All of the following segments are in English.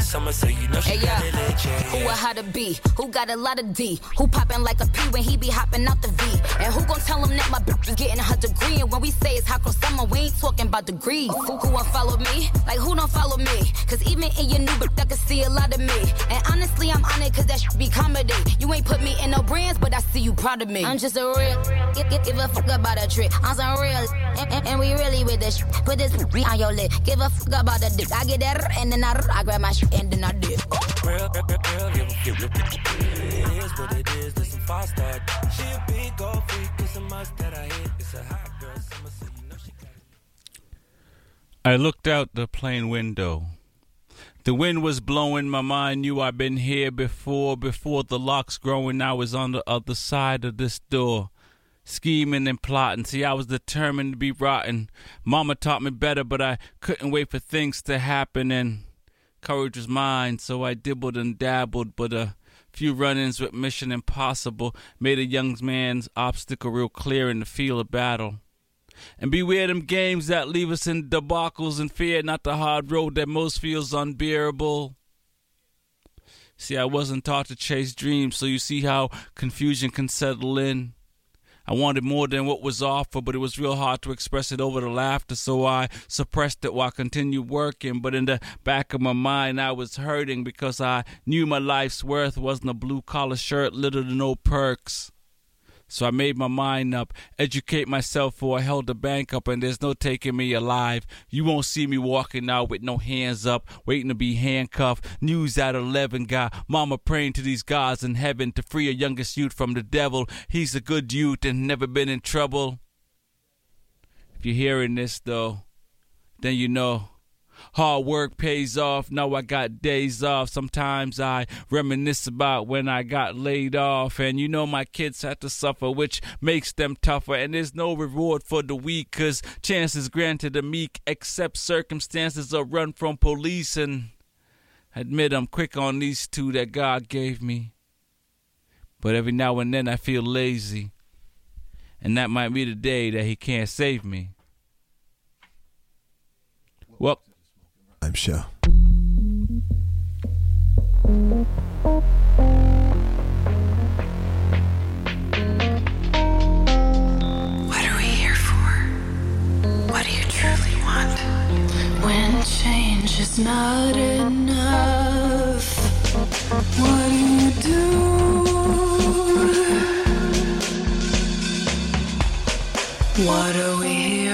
girl summer, so you know she Hey, got yeah. it legit. Who a how to be? Who got a lot of D? Who poppin' like a P when he be hopping out the V? And who gon' tell him that my bitch is getting her degree? And when we say it's hot girl summer, we ain't talking about degrees. Who, who won't follow me? Like who don't follow me? Cause even in your new bitch, I can see a lot of me. And honestly, I'm on it cause that should be comedy. You ain't put me in no brands, but I see you proud of me. I'm just a real, give, give, give a fuck about a trick. I'm some real, and, and, and we really with this. shit. Put this on your lip. Give a fuck about the dick. I get that, and then I, I grab my shit, and then I dip. Real, real, real, give a- give a- It is what it is, this some five star. She a big gold freak, it's a must that I hit. It's a hot girl summer, so you know she got it. I looked out the plane window. The wind was blowing, my mind knew I'd been here before. Before the locks growing, I was on the other side of this door. Scheming and plotting. See, I was determined to be rotten. Mama taught me better, but I couldn't wait for things to happen, and courage was mine, so I dibbled and dabbled, but a few run ins with Mission Impossible made a young man's obstacle real clear in the field of battle. And beware them games that leave us in debacles and fear not the hard road that most feels unbearable. See, I wasn't taught to chase dreams, so you see how confusion can settle in. I wanted more than what was offered, but it was real hard to express it over the laughter, so I suppressed it while continued working. But in the back of my mind, I was hurting because I knew my life's worth wasn't a blue collar shirt littered with no perks. So I made my mind up, educate myself for I held the bank up and there's no taking me alive. You won't see me walking out with no hands up, waiting to be handcuffed. News at 11 got mama praying to these gods in heaven to free a youngest youth from the devil. He's a good youth and never been in trouble. If you're hearing this though, then you know Hard work pays off. Now I got days off. Sometimes I reminisce about when I got laid off. And you know, my kids had to suffer, which makes them tougher. And there's no reward for the weak, cause chances granted the meek, except circumstances are run from police. And admit I'm quick on these two that God gave me. But every now and then I feel lazy. And that might be the day that He can't save me. Well, I'm sure. What are we here for? What do you truly want? When change is not enough, what do you do? What are we here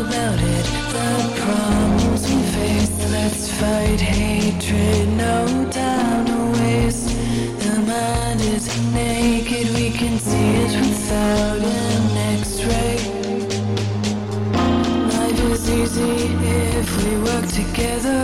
about it. The problems we face. Let's fight hatred, no down a waste. The mind is naked, we can see it without it. You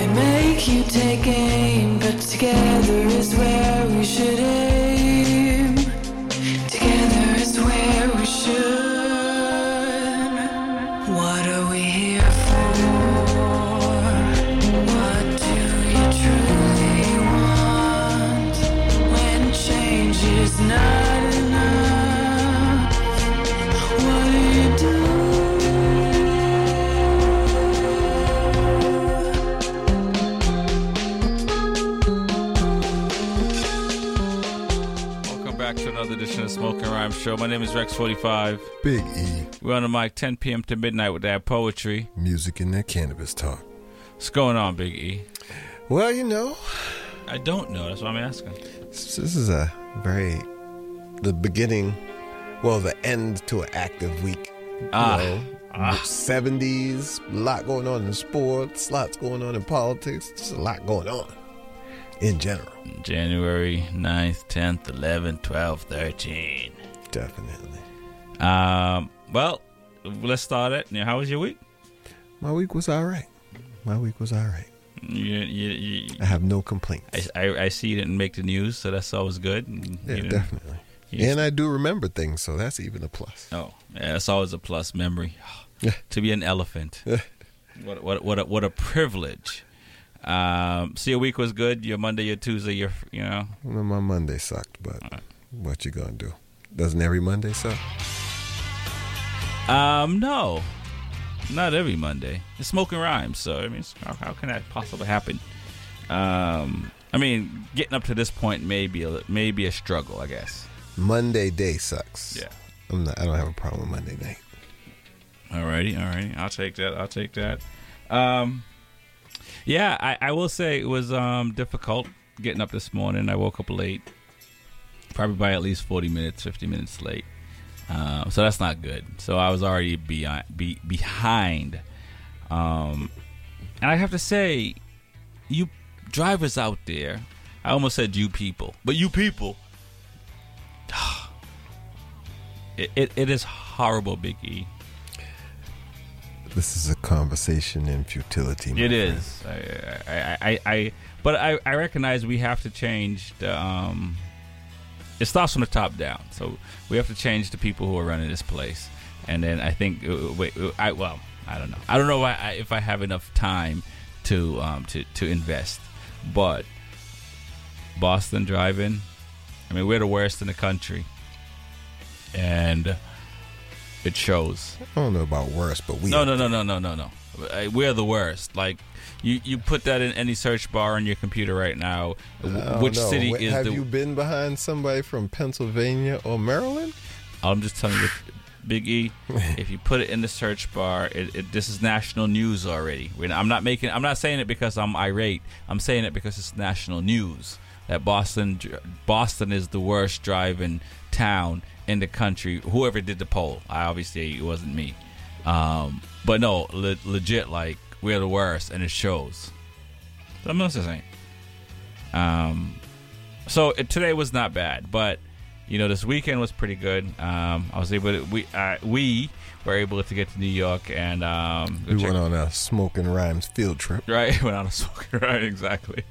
It make you take aim. But together is where we should aim. Smoking Rhyme Show. My name is Rex45. Big E, We're on the mic 10 p.m. to midnight with that poetry. music and that cannabis talk. What's going on, Big E? Well, you know, I don't know. That's what I'm asking. this this is a very the beginning, well, the end to an active week. You Ah. know, 70s, a lot going on in sports, lots going on in politics, just a lot going on in general. January 9th, 10th, 11th, 12th, 13. Definitely. Um, well, let's start it. Now, how was your week? My week was all right. My week was all right. You, you, you, I have no complaints. I, I, I see you didn't make the news, so that's always good. Yeah, you definitely. And I do remember things, so that's even a plus. Oh, yeah, that's always a plus memory. Yeah. to be an elephant. what what what a, what a privilege. Um, so your week was good. Your Monday, your Tuesday, your you know. Well, my Monday sucked, but what you gonna do? Doesn't every Monday suck? Um, no, not every Monday. It's smoking rhymes, so I mean, how, how can that possibly happen? Um, I mean, getting up to this point may be a, may be a struggle, I guess. Monday day sucks. Yeah. I'm not. I don't have a problem with Monday night. Alrighty, alrighty. I'll take that. I'll take that. Um, yeah, I, I will say it was um, difficult getting up this morning. I woke up late, probably by at least forty minutes, fifty minutes late. Um, so that's not good. So I was already behind. Be, behind. Um, and I have to say, you drivers out there, I almost said you people, but you people, it, it, it is horrible, Big E. This is a conversation in futility. It friend. is. I, I, I, I, but I, I recognize we have to change the. Um, it starts from the top down, so we have to change the people who are running this place, and then I think. uh, Wait, uh, I well, I don't know. I don't know if I, if I have enough time to um to to invest, but Boston driving. I mean, we're the worst in the country, and it shows. I don't know about worse, but we. No, no, no, no, no, no, no. We're the worst. Like you, you put that in any search bar on your computer right now. W- Which know. city Wait, is Have the? you been behind somebody from Pennsylvania or Maryland? I'm just telling you, Big E. if you put it in the search bar, it, it, this is national news already. I'm not making. I'm not saying it because I'm irate. I'm saying it because it's national news that Boston, Boston is the worst driving town in the country. Whoever did the poll, I obviously it wasn't me. Um, but no, le- legit, like we're the worst, and it shows. So I'm not just saying. Um, so it, today was not bad, but you know this weekend was pretty good. Um, I was able to we uh, we were able to get to New York and um, We went on a smoking rhymes field trip. right went on a smoking right exactly.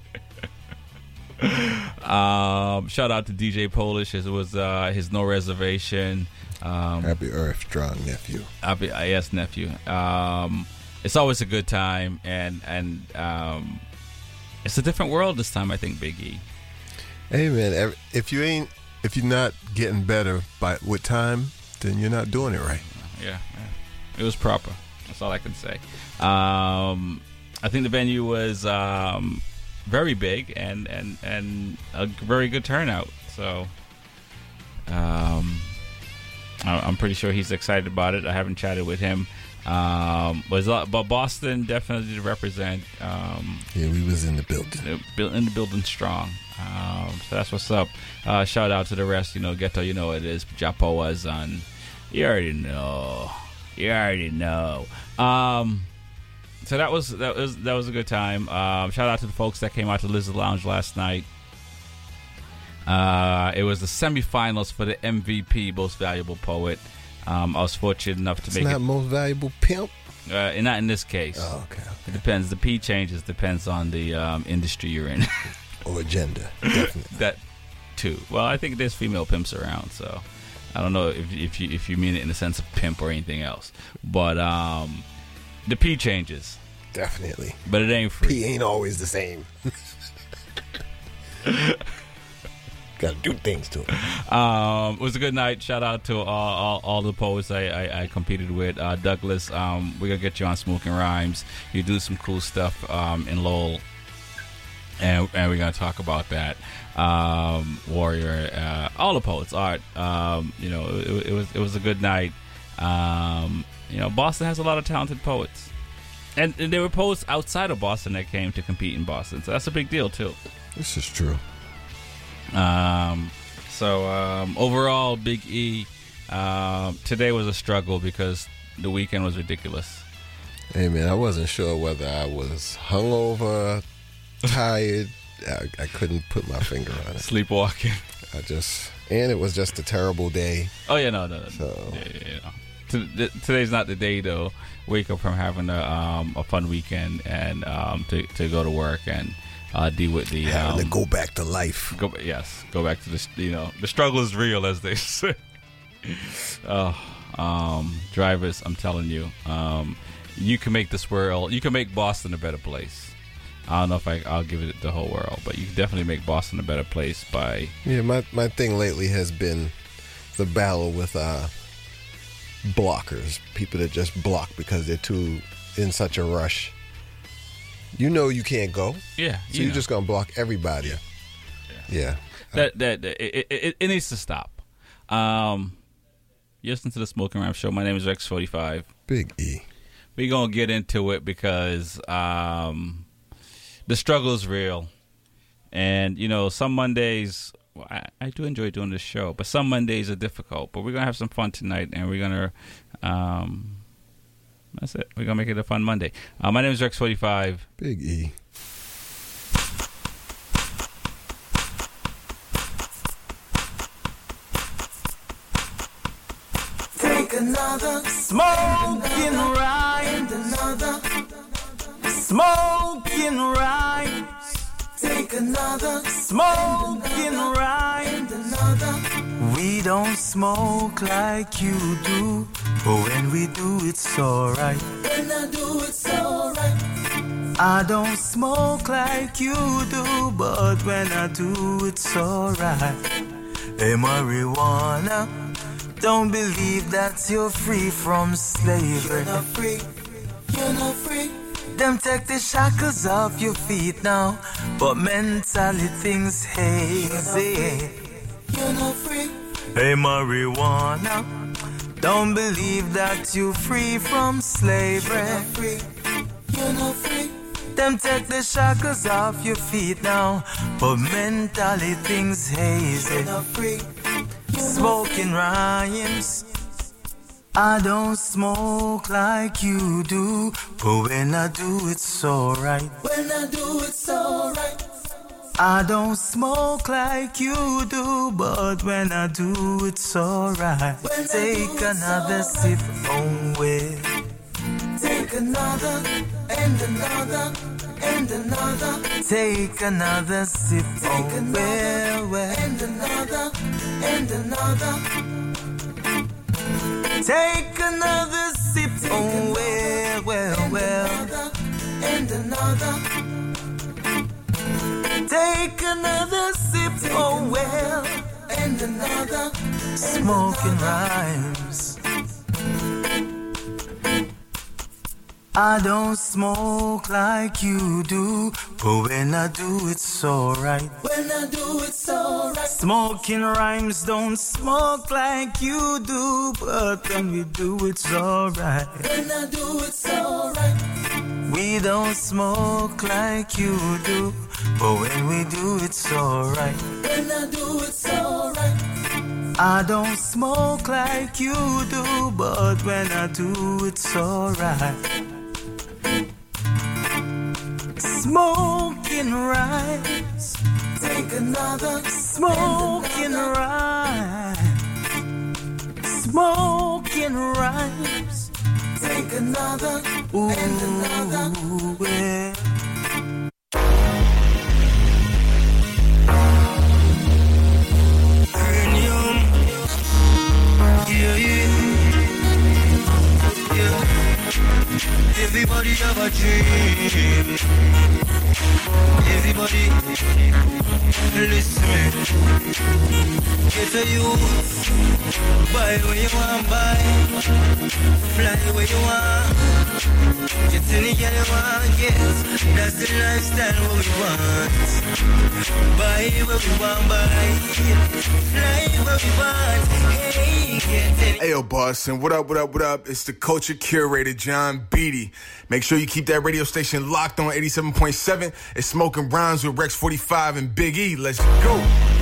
Um, shout out to DJ Polish. It was uh, his no reservation. Um, Happy Earth, strong nephew. I'll uh, yes, nephew. Um, it's always a good time, and and um, it's a different world this time. I think Biggie. E. Hey man, if you ain't, if you're not getting better by with time, then you're not doing it right. Yeah, yeah. it was proper. That's all I can say. Um, I think the venue was um, very big and and and a very good turnout. So, um, I- I'm pretty sure he's excited about it. I haven't chatted with him. Um, but, lot- but Boston definitely represent. Um, Yeah, we was in the building. in the building strong. Um, so that's what's up. Uh, shout out to the rest. You know, Ghetto, you know it is. Japo was on. You already know. You already know. Um, so that was that was that was a good time. Um, shout out to the folks that came out to Lizard Lounge last night. Uh, it was the semifinals for the MVP, Most Valuable Poet. Um, I was fortunate enough to It's make not it. most valuable pimp. Uh, and not in this case. Oh, okay. It depends. The P changes depends on the um, industry you're in. Or agenda, definitely. that too. Well, I think there's female pimps around, so I don't know if if you if you mean it in the sense of pimp or anything else. But um, the P changes, definitely. but it ain't free. P ain't always the same. Got to do things to it. Um, it was a good night. Shout out to all all, all the poets I, I, I competed with. Uh, Douglas, um, we're gonna get you on Smoking Rhymes. You do some cool stuff um, in Lowell, and and we're gonna talk about that. Um, Warrior, uh, all the poets, art. Um, you know, it, it was it was a good night. Um, you know, Boston has a lot of talented poets, and, and there were poets outside of Boston that came to compete in Boston. So that's a big deal too. This is true. Um, so um, overall, Big E. Um, today was a struggle because the weekend was ridiculous. Hey man, I wasn't sure whether I was hungover, tired. I, I couldn't put my finger on it. Sleepwalking. I just, and it was just a terrible day. Oh yeah, no, no, no. So- Yeah, yeah, yeah. to, today's not the day though. Wake up from having a um, a fun weekend and um, to to go to work and uh, deal with the Having to um, go back to life. go yes go back to the you know the struggle is real as they say. oh, um, drivers, I'm telling you, um, you can make this world, you can make Boston a better place. I don't know if I, I'll give it the whole world, but you can definitely make Boston a better place by Yeah, my my thing lately has been the battle with uh blockers, people that just block because they're too in such a rush. You know you can't go, yeah. so you're just gonna block everybody. Yeah. that that that- it, it, it needs to stop. Um, you listen to the Smoking Rhyme Show. My name is Rex Forty Five. Big E. We're gonna get into it because um, the struggle is real, and you know some Mondays. Well, I, I do enjoy doing this show, but some Mondays are difficult. But we're gonna have some fun tonight, and we're gonna. Um, that's it. We're gonna make it a fun Monday. Uh, my name is Rex Forty Five. Big E. Take another smoking ride. Another smoking ride. Another smoking ride. Another. We don't smoke like you do, but when we do, it's alright. When I do, it's alright. I don't smoke like you do, but when I do, it's alright. Hey, marijuana. Don't believe that you're free from slavery. You're not free. You're not free. Them take the shackles off your feet now, but mentally things hazy. You're not free. Hey, marijuana. Don't believe that you're free from slavery. You're not free. You're not free. Them take the shackles off your feet now, but mentally things hazy. You're not free You're smoking rhymes. I don't smoke like you do, but when I do, it's alright. When I do, it's alright. I don't smoke like you do, but when I do, it's alright. Take another sip, oh well. Take another and another and another. Take another sip, oh well, well. And another and another. Take another sip, oh well, well, well. And another. Take another sip, oh well. And another. Smoking rhymes. I don't smoke like you do, but when I do, it's alright. When I do, it's alright. Smoking rhymes don't smoke like you do, but when we do, it's alright. When I do, it's alright. We don't smoke like you do, but when we do, it's alright. When I do, it's alright. I don't smoke like you do, but when I do, it's alright. Smoking rhymes. Take another smoking rhymes. Smoking rhymes. Take another Ooh, and another. Yeah. Everybody have a dream. Everybody, listen. Get a youth. Buy where you want, buy. Fly where you want. Get any girl you want, get. That's the lifestyle what we want. Buy where we want, buy. Fly where we want. Hey, get any Hey, yo, Boston, what up, what up, what up? It's the culture curator, John Beatty. Make sure you keep that radio station locked on 87.7. It's Smoking Rhymes with Rex 45 and Big E. Let's go.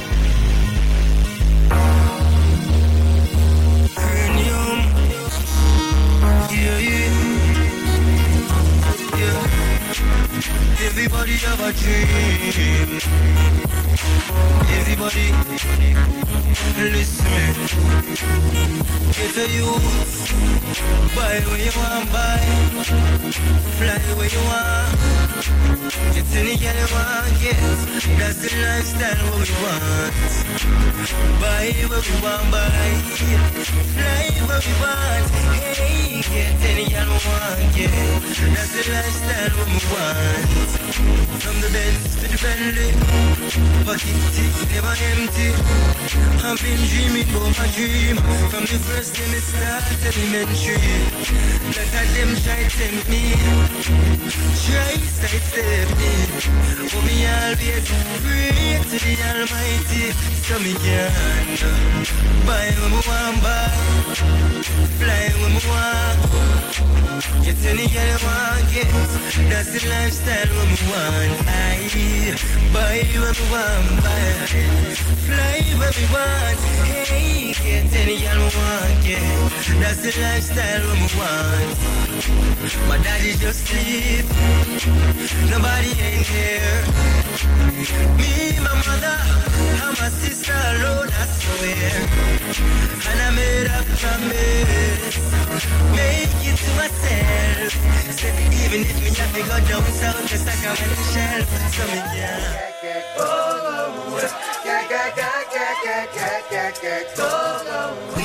Everybody have a dream. Everybody, listen me. Get a youth, buy where you want, buy. Fly where you want. Get any girl you want, get. That's the lifestyle we want. Buy where we want, buy. Fly where we want. Hey, get any girl you want, get. That's the lifestyle we want. From the Benz to the Bentley, pocket tick never empty. I've been dreaming about my dream. From the first day me start elementary. Let of them try tempt me, try sidestep me, but me always pray to the Almighty. So me can buy what me want buy, fly what me want, get any girl I want get. That's the lifestyle what me want. I buy what me want buy, fly what me want. Hey, get any girl I want get. That's the lifestyle me want. My daddy just sleep, nobody ain't here. Me, my mother, and my sister alone, I swear. And I made a promise, make it to myself. Said even if me have to go down south, just like I'm on the shelf, so me yeah. Oh, yeah, yeah, yeah, yeah, yeah, yeah, yeah, yeah, yeah. We just wanna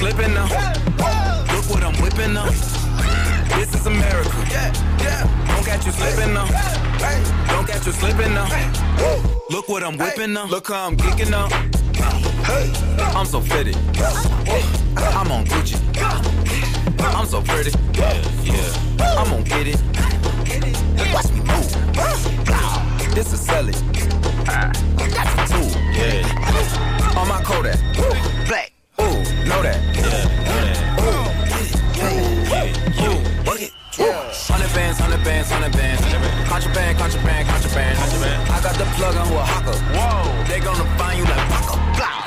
Slipping now. Look what I'm whipping now. This is America. Don't catch you slipping now. Don't catch you slipping now. Look what I'm whipping now. Look how I'm kicking now. I'm so fitted. I'm on Gucci. I'm so pretty. I'm gonna get it. Watch me move. This is selling. That's a tool. Yeah. On my Kodak. Know that. Yeah. Ooh. Ooh. Work it. Hundred bands, hundred bands, hundred bands. Contraband, contraband, contraband. I got the plug on Oaxaca. Whoa. They gonna find you like Paco. Blah.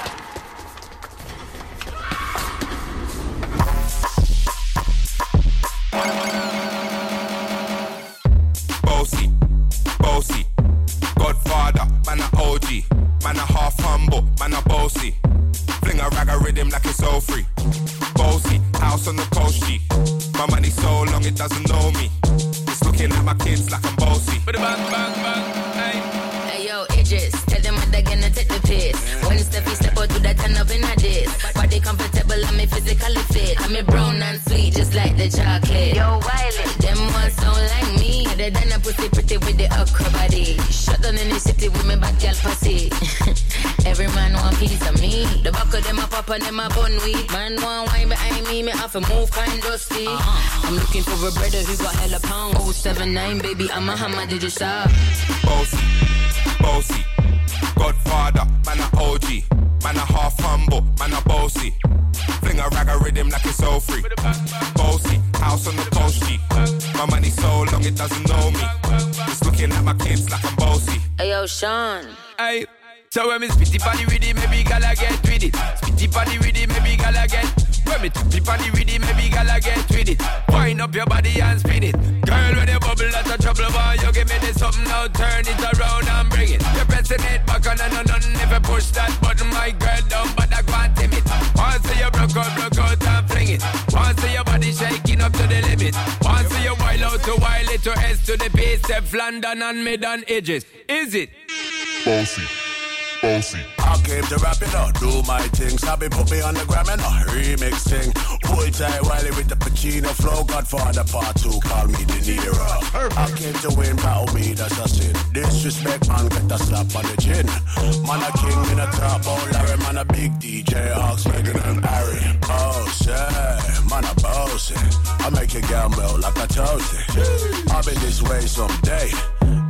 To move kind dusty. Uh-huh. I'm looking for a brother who got hella pound. 079, baby, I'm a hammer, did you stop? Bossy, bossy, Godfather, man a OG, man a half humble, man a bossy. Fling a rag a rhythm like it's so free. Bossy, house on the coast My money so long it doesn't know me. It's looking at my kids like I'm bossy. Hey yo, Sean. Hey, so when me spitty body with it, maybe gala get with it. Spitty body Me tappy body with it, maybe gala get with it. Wind up your body and spin it. Girl, when you bubble, that's a trouble, boy. You give me this something now, turn it around and bring it. You're pressing it back on and on, on. If you push that button, my girl, down, but I can't tame it. Once you broke out, broke out and fling it. Once your body shaking up to the limit. Once you wild out to wild it to S to the base, London and mid and edges. Is it? Bossy, bossy. I came to rap it up, do my thing. Sabi put me on the gram and a remix thing. Hold tight Wiley with the Pacino flow. Godfather part two, call me De Niro. I came to win, battle me, that's a sin. Disrespect, man, get a slap on the chin. Man, a king in a top, oh Larry, man, a big DJ, Hawks, Megan and Harry. Oh, say, man, a bossy. I make you gamble like a toasty. I'll be this way someday.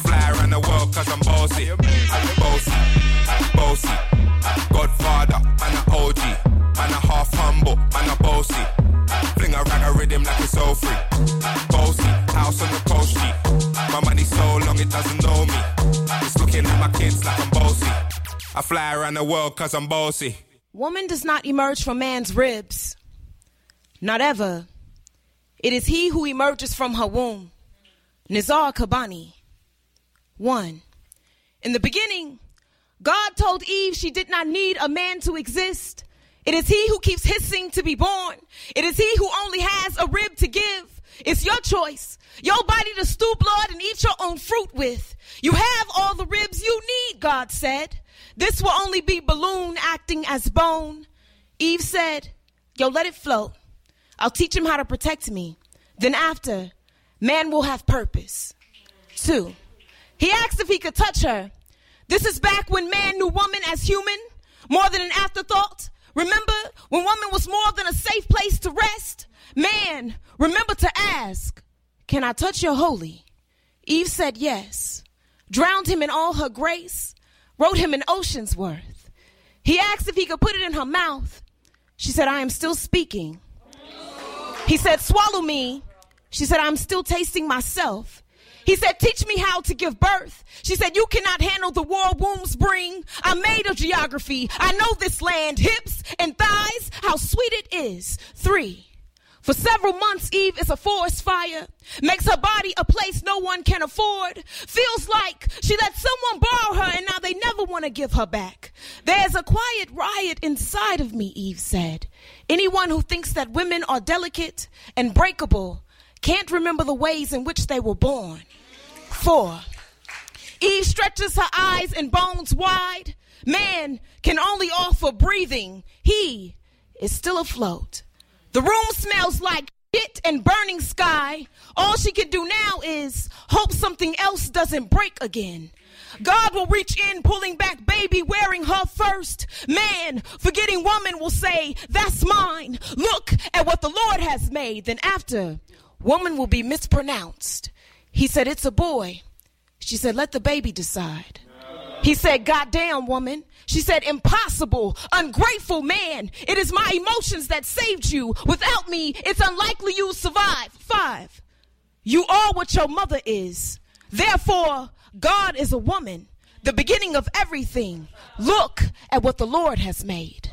Fly around the world cause I'm bossy. I'm bossy, bossy. Godfather, man a OG, man a half humble, man a bossy. Fling a rag a rhythm like it's all free. Bossy, house on the coast G. My money so long it doesn't know me. It's looking at my kids like I'm bossy. I fly around the world cause I'm bossy. Woman does not emerge from man's ribs. Not ever. It is he who emerges from her womb. Nizar Qabbani. One. In the beginning, God told Eve she did not need a man to exist. It is he who keeps hissing to be born. It is he who only has a rib to give. It's your choice. Your body to stew blood and eat your own fruit with. You have all the ribs you need, God said. This will only be balloon acting as bone. Eve said, Yo, let it float. I'll teach him how to protect me. Then after, man will have purpose. Two, he asked if he could touch her. This is back when man knew woman as human, more than an afterthought. Remember when woman was more than a safe place to rest? Man, remember to ask, Can I touch your holy? Eve said yes, drowned him in all her grace, wrote him an ocean's worth. He asked if he could put it in her mouth. She said, I am still speaking. He said, Swallow me. She said, I'm still tasting myself. He said, Teach me how to give birth. She said, You cannot handle the war wombs bring. I'm made of geography. I know this land, hips and thighs, how sweet it is. Three. For several months, Eve is a forest fire. Makes her body a place no one can afford. Feels like she let someone borrow her and now they never want to give her back. There's a quiet riot inside of me, Eve said. Anyone who thinks that women are delicate and breakable can't remember the ways in which they were born. Four. Eve stretches her eyes and bones wide. Man can only offer breathing. He is still afloat. The room smells like shit and burning sky. All she can do now is hope something else doesn't break again. God will reach in, pulling back baby, wearing her first. Man, forgetting woman will say, That's mine. Look at what the Lord has made. Then after, woman will be mispronounced. He said, It's a boy. She said, Let the baby decide. He said, Goddamn, woman. She said, Impossible, ungrateful man. It is my emotions that saved you. Without me, it's unlikely you'll survive. Five, you are what your mother is. Therefore, God is a woman, the beginning of everything. Look at what the Lord has made.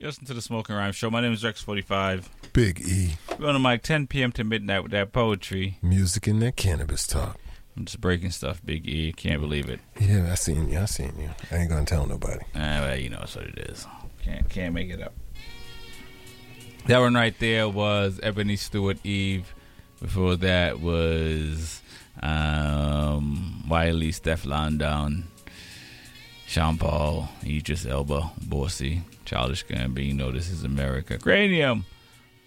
You listen to the Smoking Rhyme Show. My name is Rex45. Big E. We're on the mic 10 p.m. to midnight with that poetry. Music and that cannabis talk. I'm just breaking stuff, Big E. Can't believe it. Yeah, I seen you. I seen you. I ain't gonna tell nobody. Ah, well, you know that's what it is. Can't can't make it up. That one right there was Ebony Stewart Eve. Before that was um, Wiley Stefflon Don. Sean Paul, Idris Elba, Boasty, Childish Gambino, This Is America, Cranium,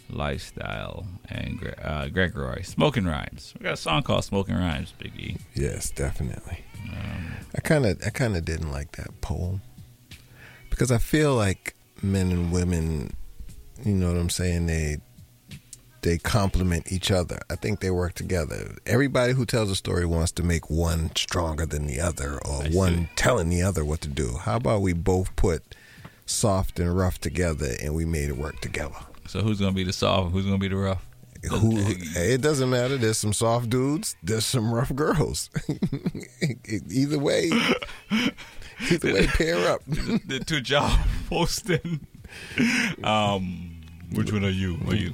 Lifestyle, and Gre- uh, Greg Roy. Smoking Rhymes. We got a song called Smoking Rhymes, Big E. Yes, definitely. I kind of I kind of didn't like that poem because I feel like men and women, you know what I'm saying, they they complement each other. I think they work together. Everybody who tells a story wants to make one stronger than the other or one telling the other what to do. How about we both put soft and rough together and we made it work together? So who's gonna be the soft? Who's gonna be the rough? Who, it doesn't matter. There's some soft dudes. There's some rough girls. either way, either way, pair up. the two job posting. Um, which one are you? Are you?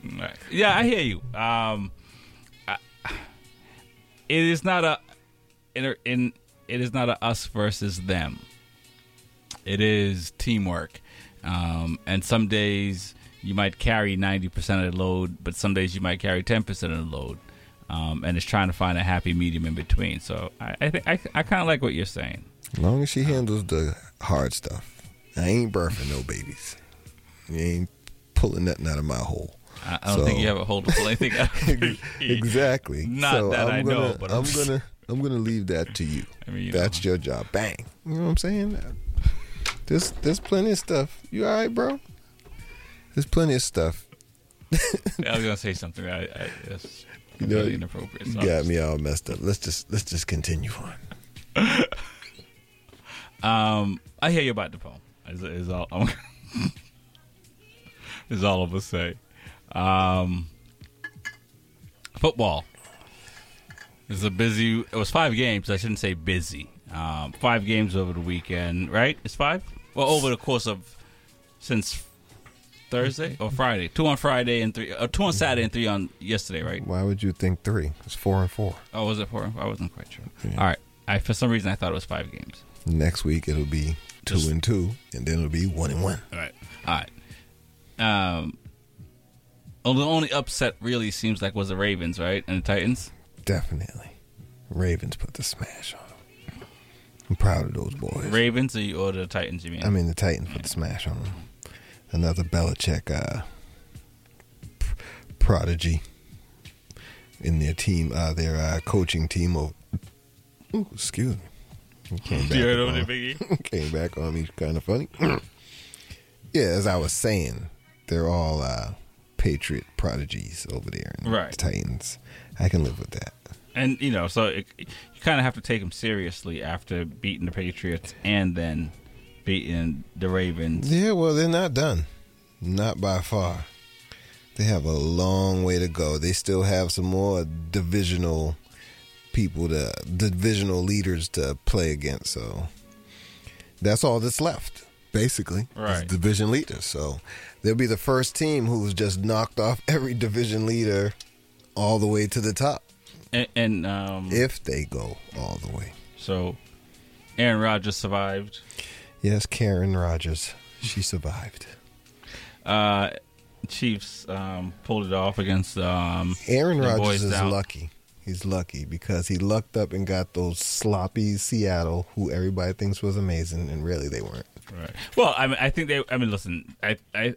Yeah, I hear you. Um, I, it is not a in, in it is not a us versus them. It is teamwork, um, and some days you might carry ninety percent of the load, but some days you might carry ten percent of the load. Um, and it's trying to find a happy medium in between. So I, I think I, I kind of like what you're saying. As long as she handles the hard stuff, I ain't birthing no babies. You ain't pulling nothing out of my hole. I, I don't think you have a hold to pull anything out. exactly. Not so that I'm I gonna, know, but I'm, I'm gonna I'm gonna leave that to you. I mean, you That's your job. Bang. You know what I'm saying? There's there's plenty of stuff. You all right, bro? There's plenty of stuff. I was gonna say something. I, I that's You know, really inappropriate. You So got me all messed up. Let's just let's just continue on. Um, I hear you about the poem. Is, is all I'm, is all I'm gonna say. Um, football is a busy. It was five games. I shouldn't say busy. Um, five games over the weekend, right? It's five. Well, over the course of since Thursday or Friday. Two on Friday and three. Uh, two on Saturday and three on yesterday, right? Why would you think three? It's four and four. Oh, was it four? I wasn't quite sure. All right. I for some reason I thought it was five games. Next week it'll be two Just- and two, and then it'll be one and one. All right. All right. Um, oh, the only upset really seems like was the Ravens, right, and the Titans. Definitely. Ravens put the smash on. I'm proud of those boys. Ravens or, you, or the Titans? You mean? I mean, the Titans put the smash on them. Another Belichick uh, p- prodigy in their team, uh, their uh, coaching team. Of, ooh, excuse me. Came back, You heard on, there, Biggie? came back on me, kind of funny. yeah, as I was saying, they're all uh, Patriot prodigies over there in Right. the Titans. I can live with that. And you know, so it, you kind of have to take them seriously after beating the Patriots and then beating the Ravens. Yeah, well, they're not done. Not by far. They have a long way to go. They still have some more divisional people to divisional leaders to play against. So that's all that's left, basically. Right. division leaders. So they'll be the first team who's just knocked off every division leader all the way to the top. And, and um, If they go all the way. so, Aaron Rodgers survived. Yes, Karen Rogers. She survived. Uh, Chiefs um, pulled it off against um, Aaron Rodgers is down. lucky. He's lucky because he lucked up and got those sloppy Seattle, who everybody thinks was amazing, and really they weren't. Right. Well, I mean, I think they. I mean, listen, I, I,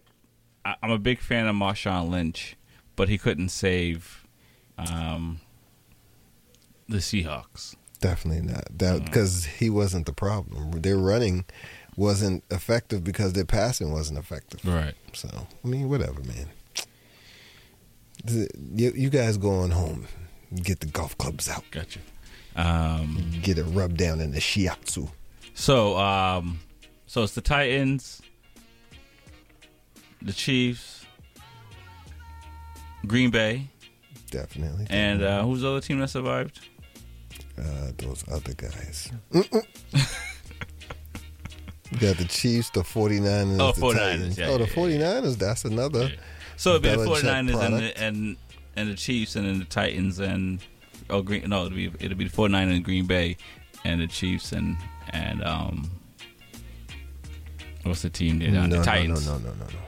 I- I'm a big fan of Marshawn Lynch, but he couldn't save, um, the Seahawks. Definitely not that because he wasn't the problem. Their running wasn't effective because their passing wasn't effective. Right. So I mean, whatever, man. You, you guys go on home, get the golf clubs out, Gotcha. Um, get it rubbed down in the shiatsu. so, um, so it's the Titans, the Chiefs, Green Bay, Definitely. and uh, who's the other team that survived? Uh, those other guys. You got the Chiefs, the 49ers, Oh, the 49ers, Titans. yeah, oh, the yeah, 49ers, that's another. So it'd be the Belichick 49ers and the, and and the Chiefs and then the Titans and oh Green no it'll be it'll be the 49ers and Green Bay and the Chiefs and and um what's the team there? No, the no, Titans. no, no, no, no, no.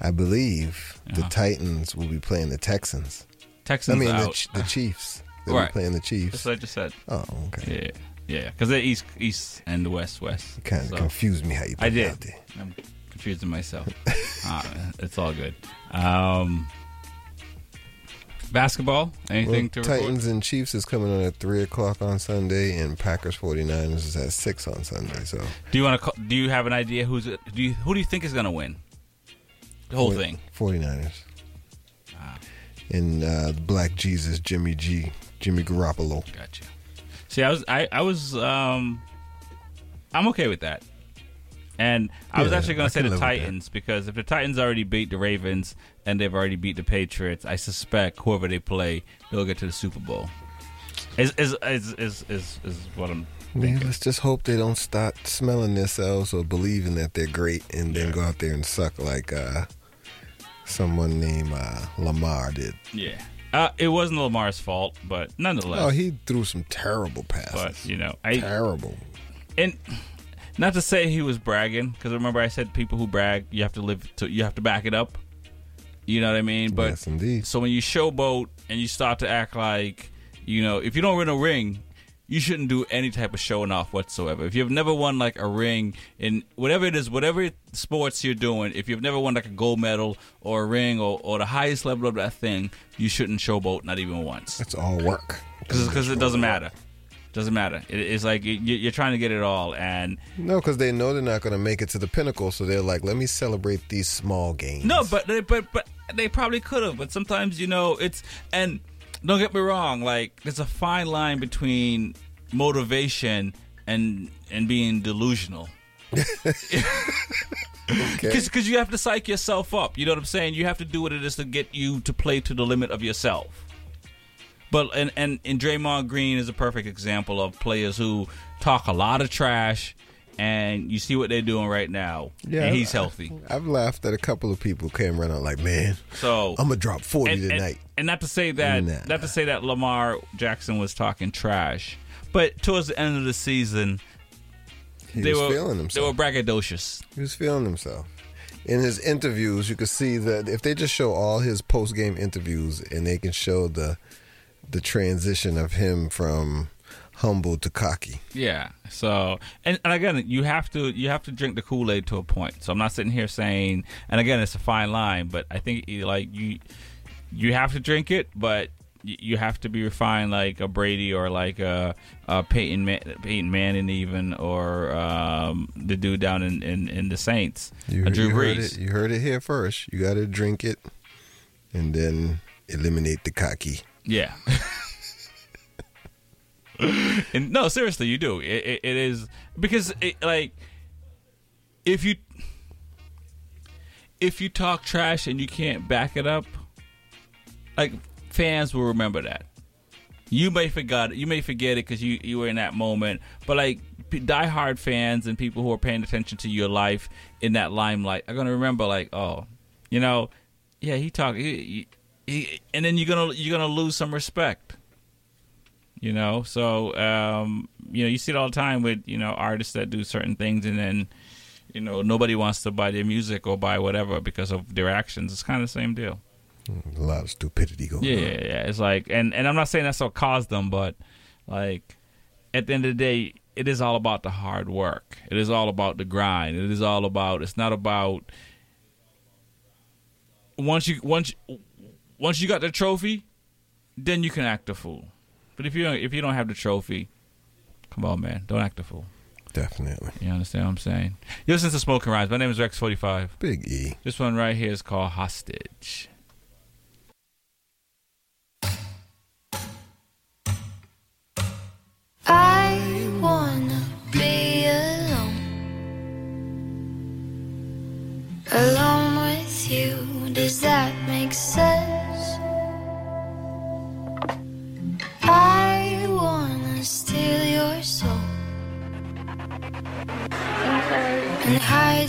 I believe the Uh-huh. Titans will be playing the Texans. Texans I mean, the, the Chiefs. They'll Right. be playing the Chiefs. That's what I just said. Oh, okay. Yeah. Yeah, because the east, east, and the west, west. Kind of So, confused me how you put I did. out there. I'm confusing myself. uh, it's all good. Um, basketball. Anything Well, to report? Titans and Chiefs is coming on at three o'clock on Sunday, and Packers 49ers is at six on Sunday. So Do you want to? Do you have an idea who's? Do you who do you think is going to win? The whole thing. 49ers. And uh, Black Jesus, Jimmy G, Jimmy Garoppolo. Gotcha. See, I was, I, I was, um, I'm okay with that. And I was Yeah, actually going to say the live with that. Titans because if the Titans already beat the Ravens and they've already beat the Patriots, I suspect whoever they play, they'll get to the Super Bowl. Is is is is is, is what I'm. Man, let's just hope they don't start smelling themselves or believing that they're great and then go out there and suck like uh, someone named uh, Lamar did. Yeah. Uh, it wasn't Lamar's fault, but nonetheless. Oh, he threw some terrible passes. But you know, I terrible. And not to say he was bragging, because remember I said people who brag, you have to live to, you have to back it up. You know what I mean? But yes, indeed. So when you showboat and you start to act like, you know, if you don't win a ring, you shouldn't do any type of showing off whatsoever. If you've never won like a ring in whatever it is, whatever sports you're doing, if you've never won like a gold medal or a ring or, or the highest level of that thing, you shouldn't showboat not even once. It's all work. Because it doesn't matter. Doesn't matter. It, it's like you, you're trying to get it all, and No, because they know they're not going to make it to the pinnacle, so they're like, let me celebrate these small gains. No, but they, but but they probably could have. But sometimes you know it's and don't get me wrong. Like there's a fine line between motivation and and being delusional. Because you have to psych yourself up. You know what I'm saying? You have to do what it is to get you to play to the limit of yourself. But and and, and Draymond Green is a perfect example of players who talk a lot of trash, and you see what they're doing right now. and he's healthy. I've laughed at a couple of people came running like, man, So I'm gonna drop 40 and, and- tonight. And, not to say that Nah. not to say that Lamar Jackson was talking trash, but towards the end of the season, He they was were feeling they were braggadocious. He was feeling himself. In his interviews, you could see that if they just show all his post game interviews and they can show the the transition of him from humble to cocky. Yeah. So and, and again, you have to you have to drink the Kool Aid to a point. So I'm not sitting here saying, and again, it's a fine line, but I think like you you have to drink it, but you have to be refined like a Brady or like a, a Peyton Man, Peyton Manning even or um, the dude down in, in, in the Saints, You, Drew you heard Brees. it. You heard it here first. You got to drink it, and then eliminate the cocky. Yeah. and no, seriously, you do. It, it, it is because it, like if you if you talk trash and you can't back it up, like fans will remember that. You may forgot you may forget it because you you were in that moment, but like diehard fans and people who are paying attention to your life in that limelight are gonna remember like, oh, you know, yeah, he talked, he, he, he, and then you're gonna you're gonna lose some respect. You know, so um, you know you see it all the time with you know artists that do certain things, and then you know nobody wants to buy their music or buy whatever because of their actions. It's kind of the same deal. A lot of stupidity going Yeah, on. yeah, yeah. It's like, and and I'm not saying that's what caused them, but like at the end of the day, it is all about the hard work. It is all about the grind. It is all about. It's not about once you once once you got the trophy, then you can act a fool. But if you don't, if you don't have the trophy, come on, man, don't act a fool. Definitely. You understand what I'm saying? You listen to Smoking Rhymes. My name is Rex45. Big E. This one right here is called Hostage.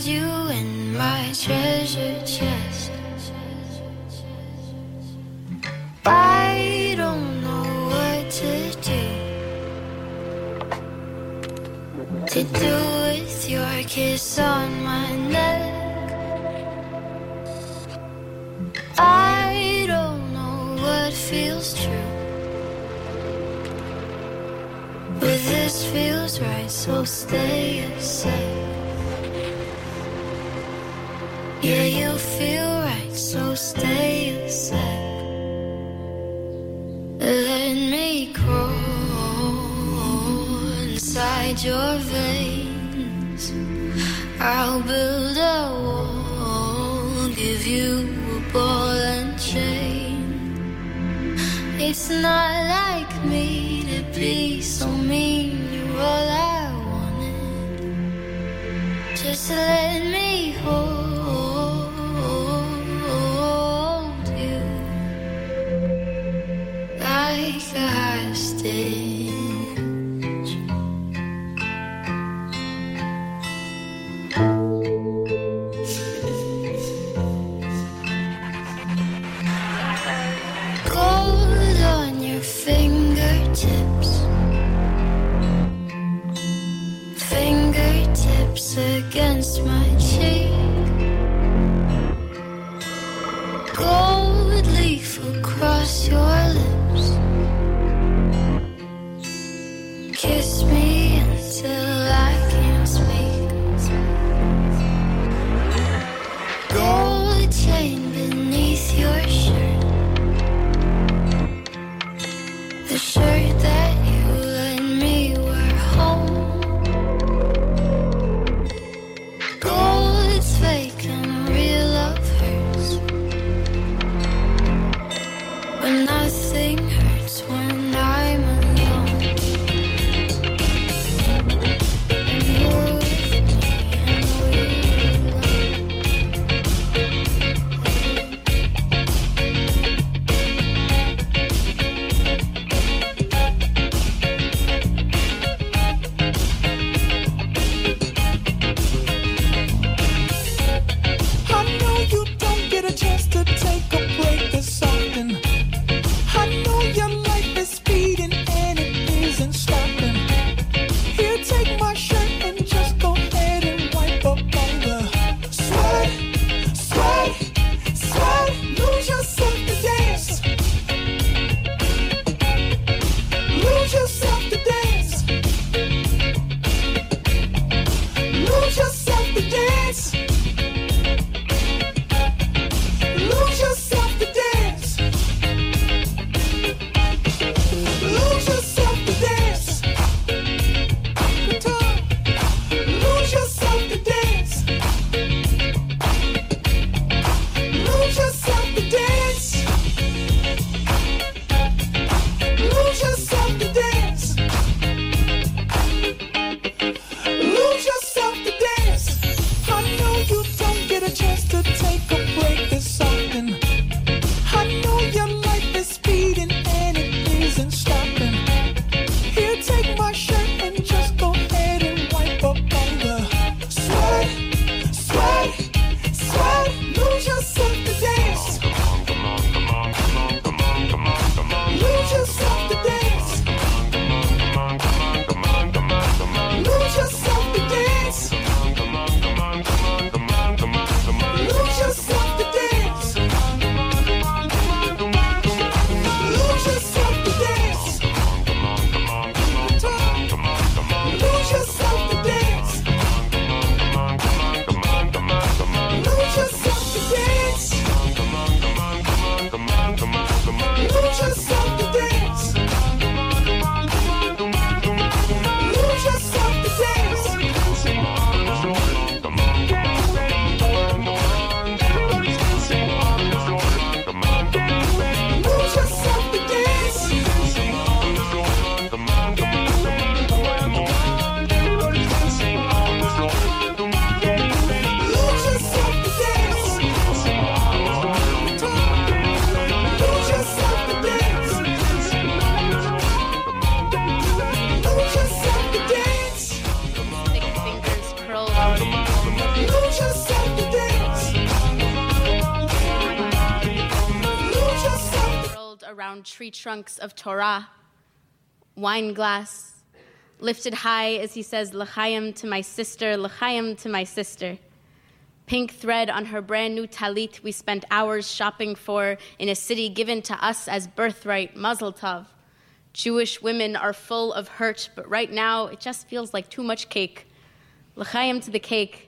you in my treasure chest. I don't know what to do to do with your kiss on my neck. I don't know what feels true. But this feels right, so stay. Yeah, you feel right, so stay a sec. Let me crawl inside your veins. I'll build a wall, give you a ball and chain. It's not like me to be so mean. You're all I wanted. Just let me hold. day. chunks of Torah, wine glass, lifted high as he says, L'chaim to my sister, L'chaim to my sister. Pink thread on her brand new talit we spent hours shopping for in a city given to us as birthright, Mazel Tov. Jewish women are full of hurt, but right now it just feels like too much cake. L'chaim to the cake.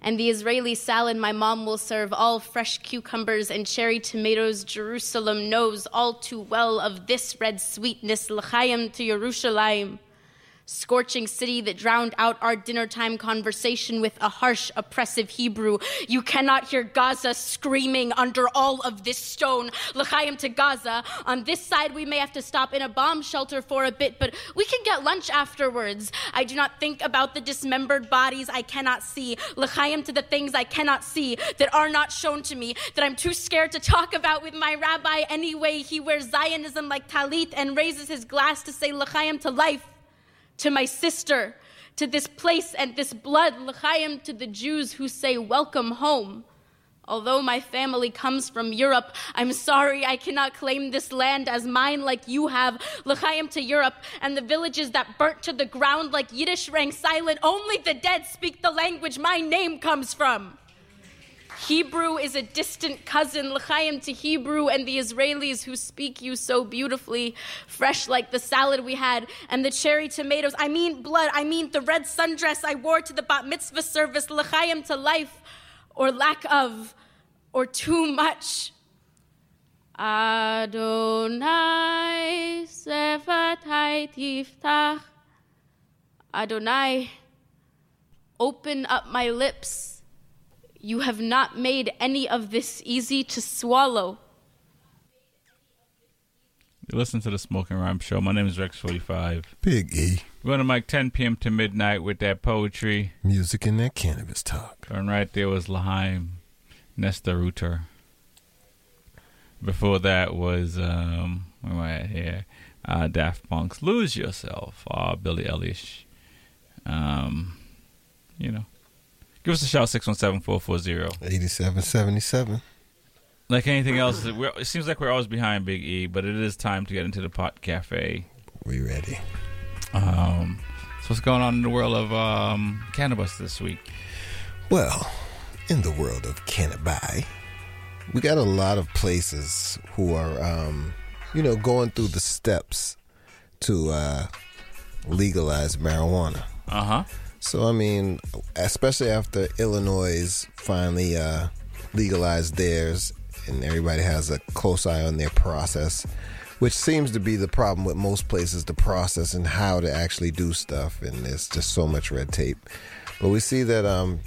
And the Israeli salad my mom will serve, all fresh cucumbers and cherry tomatoes. Jerusalem knows all too well of this red sweetness. L'chaim to Yerushalayim scorching city that drowned out our dinner time conversation with a harsh, oppressive Hebrew. You cannot hear Gaza screaming under all of this stone. L'chaim to Gaza. On this side, we may have to stop in a bomb shelter for a bit, but we can get lunch afterwards. I do not think about the dismembered bodies I cannot see. L'chaim to the things I cannot see that are not shown to me, that I'm too scared to talk about with my rabbi anyway. He wears Zionism like talit and raises his glass to say L'chaim to life to my sister, to this place and this blood, l'chaim to the Jews who say, Welcome home. Although my family comes from Europe, I'm sorry I cannot claim this land as mine like you have. L'chaim to Europe and the villages that burnt to the ground like Yiddish rang silent. Only the dead speak the language my name comes from. Hebrew is a distant cousin, l'chaim to Hebrew and the Israelis who speak you so beautifully, fresh like the salad we had and the cherry tomatoes. I mean blood, I mean the red sundress I wore to the bat mitzvah service, l'chaim to life or lack of or too much. Adonai sefatai tiftach. Adonai, open up my lips. You have not made any of this easy to swallow. You listen to the Smoking Rhyme Show. My name is Rex45. Big E. We're going to mic 10 p.m. to midnight with that poetry. Music and that cannabis talk. And right there was L'chaim Nesta Rooter. Before that was, um, where am I at here? Uh, Daft Punk's Lose Yourself. Uh, Billie Eilish. Um, you know. Give us a shout 617 440 8777. Like anything else, we're, it seems like we're always behind Big E, but it is time to get into the pot cafe. We ready. Um, so what's going on in the world of um, cannabis this week? Well, in the world of cannabis, we got a lot of places who are, um, you know, going through the steps to uh, legalize marijuana. Uh huh. So I mean, especially after Illinois finally uh, legalized theirs, and everybody has a close eye on their process, which seems to be the problem with most places: the process and how to actually do stuff, and there's just so much red tape. But we see that um,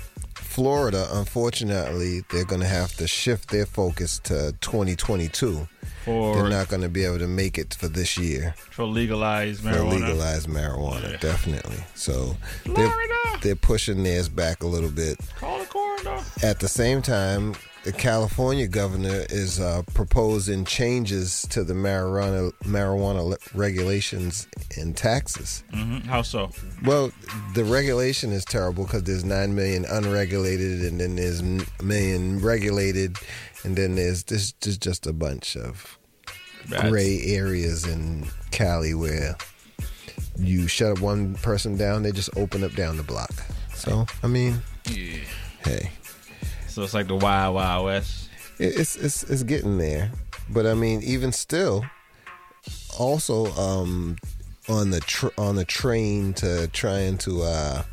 Florida, unfortunately, they're going to have to shift their focus to 2022. For They're not going to be able to make it for this year for legalized marijuana. for legalized marijuana, Yeah. definitely. So they're, Florida. they're pushing theirs back a little bit. Call the coroner. At the same time, the California governor is uh, proposing changes to the marijuana marijuana regulations and taxes. hmm How so? Well, the regulation is terrible because there's nine million unregulated, and then there's million regulated, and then there's this there's just a bunch of That's- gray areas in Cali where you shut up one person down, they just open up down the block. So I mean, Yeah. hey, So it's like the Wild Wild West. it's it's it's getting there. But I mean, even still, also um, on the tr- on the train to trying to uh,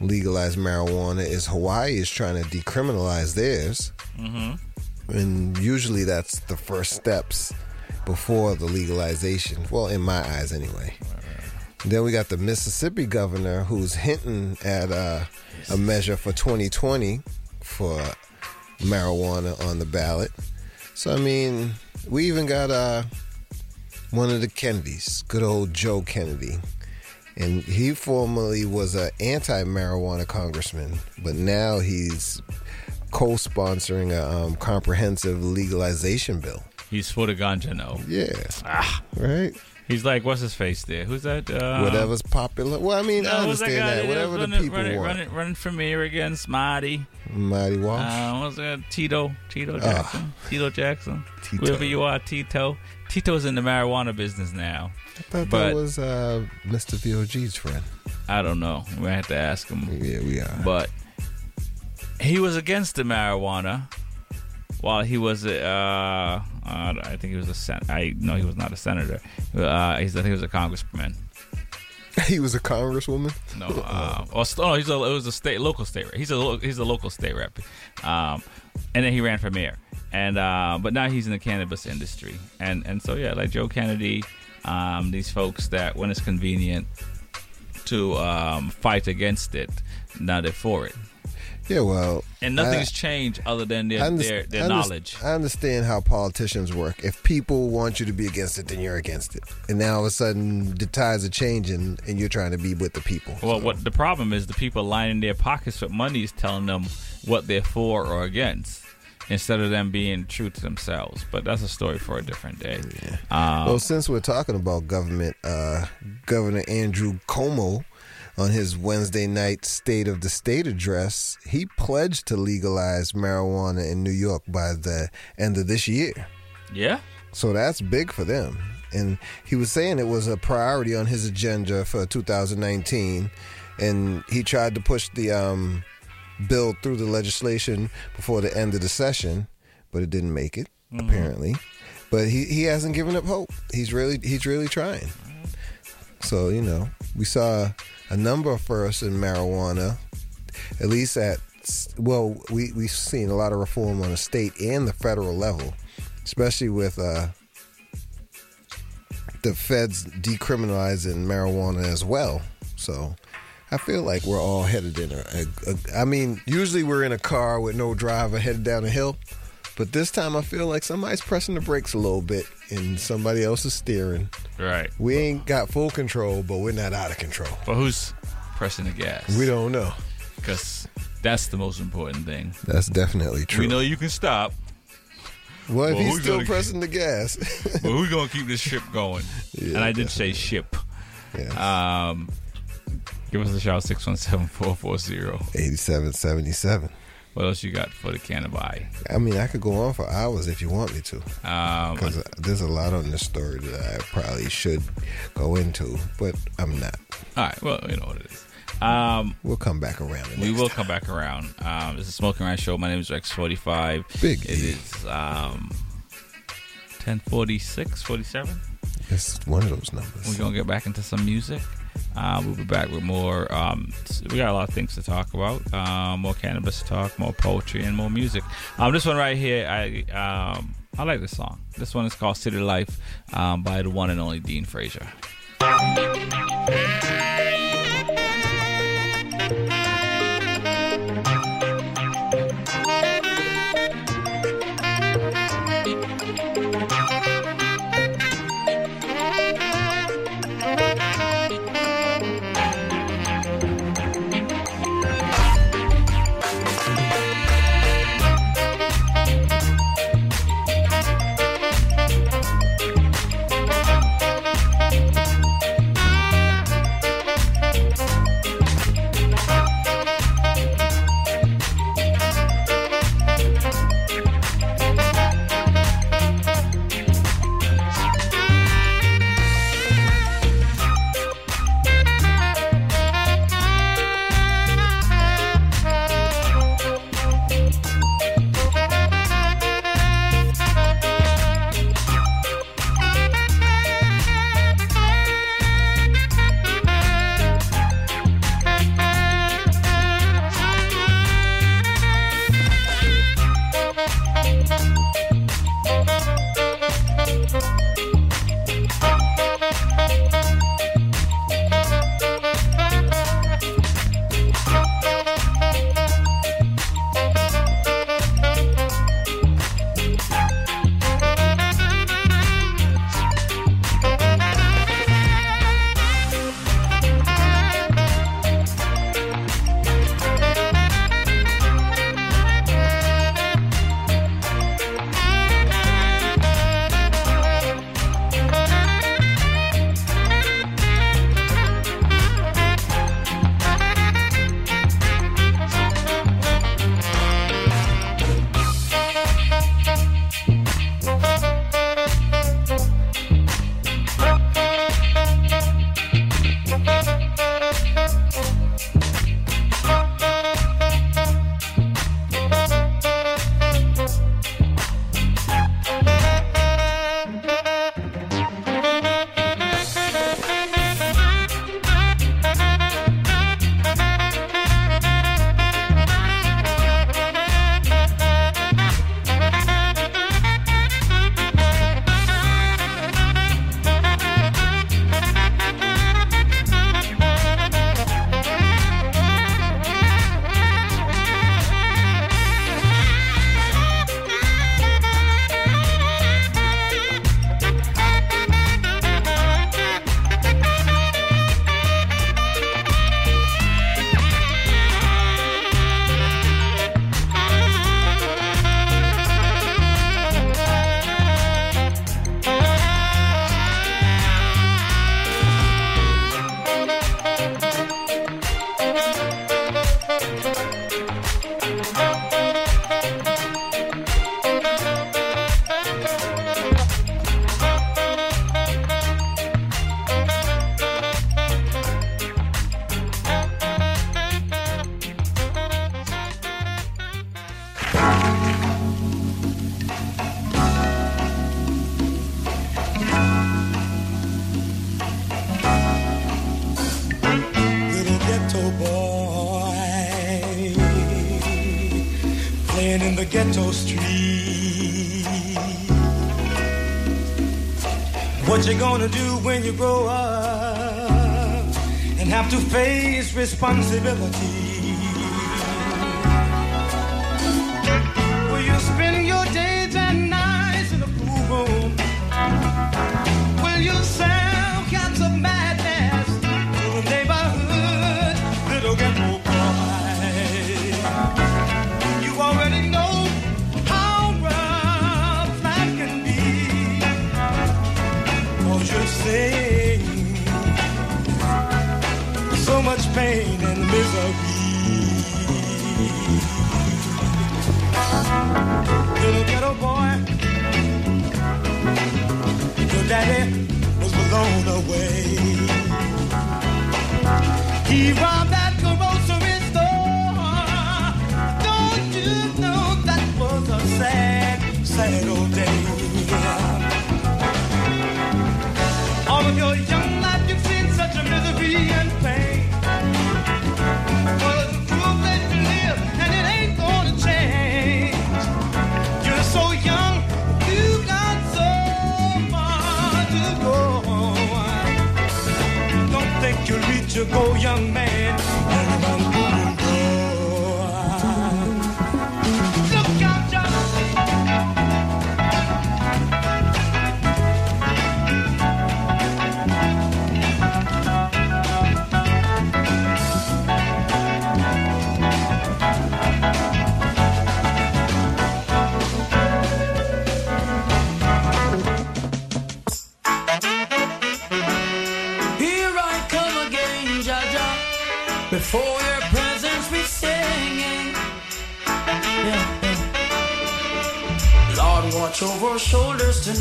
legalize marijuana is Hawaii is trying to decriminalize theirs, Mm-hmm. and usually that's the first steps before the legalization. Well, in my eyes, anyway. Then we got the Mississippi governor who's hinting at uh, a measure for 2020 for marijuana on the ballot. So I mean, we even got uh, one of the Kennedys, good old Joe Kennedy, and he formerly was an anti-marijuana congressman, but now he's co-sponsoring a um, comprehensive legalization bill. He's for the ganja no. Yeah, Ah. right. He's like, what's his face there? Who's that? Uh, Whatever's popular. Well, I mean, I no, who's understand that. that Whatever was the running, people running, want. Running, running for mayor again, Smarty. Marty Walsh. Uh, what's that? Tito. Tito Ah. Jackson. Tito Jackson. Tito. Whoever you are, Tito. Tito's in the marijuana business now. I thought but that was uh, Mr. VOG's friend. I don't know. We have to ask him. Yeah, we are. But he was against the marijuana while he was uh, Uh, I think he was a sen- I no, he was not a senator. Uh, he's I think he was a congressman. he was a congresswoman. No, uh, or, oh, he's a it was a state local state rep. He's a lo- he's a local state rep, um, and then he ran for mayor. And uh, but now he's in the cannabis industry, and and so yeah, like Joe Kennedy, um, these folks that when it's convenient to um, fight against it, now they're for it. Yeah, well, And nothing's I- changed other than their I underst- their, their I knowledge. I understand how politicians work. If people want you to be against it, then you're against it. And now all of a sudden, the tides are changing, and you're trying to be with the people. Well, what the problem is, the people lining their pockets with money is telling them what they're for or against, instead of them being true to themselves. But that's a story for a different day. Um, well, since we're talking about government, uh, Governor Andrew Cuomo, on his Wednesday night State of the State address, he pledged to legalize marijuana in New York by the end of this year. yeah, So that's big for them. And he was saying it was a priority on his agenda for 2019. And he tried to push the um, bill through the legislation before the end of the session, but it didn't make it, Mhm. apparently. But he, he hasn't given up hope. He's really he's really trying. So, you know, we saw a number of firsts in marijuana, at least at, well, we, we've seen a lot of reform on the state and the federal level, especially with uh, the feds decriminalizing marijuana as well. So I feel like we're all headed in a, a, a. I mean, usually we're in a car with no driver headed down a hill, but this time I feel like somebody's pressing the brakes a little bit and somebody else is steering. right. We ain't got full control, but we're not out of control. But who's pressing the gas? We don't know. because that's the most important thing. That's definitely true. We know you can stop. Well, if he's still pressing the gas, but who's gonna keep this ship going? Yeah, and I did say ship. Um, give us a shout 617-440. 8777. What else you got for the cannabi? I mean, I could go on for hours if you want me to. Um, Because there's a lot on this story that I probably should go into, but I'm not. all right. Well, you know what it is. Um, we'll come back around. We will come back around. Um, this is Smoking Around Show. My name is Rex45. Big It is um, 1046, 47. It's one of those numbers. We're going to get back into some music. Uh, we'll be back with more. Um, we got a lot of things to talk about. Uh, more cannabis talk, more poetry, and more music. Um, this one right here, I um, I like this song. This one is called City Life um, by the one and only Dean Fraser. Responsibility?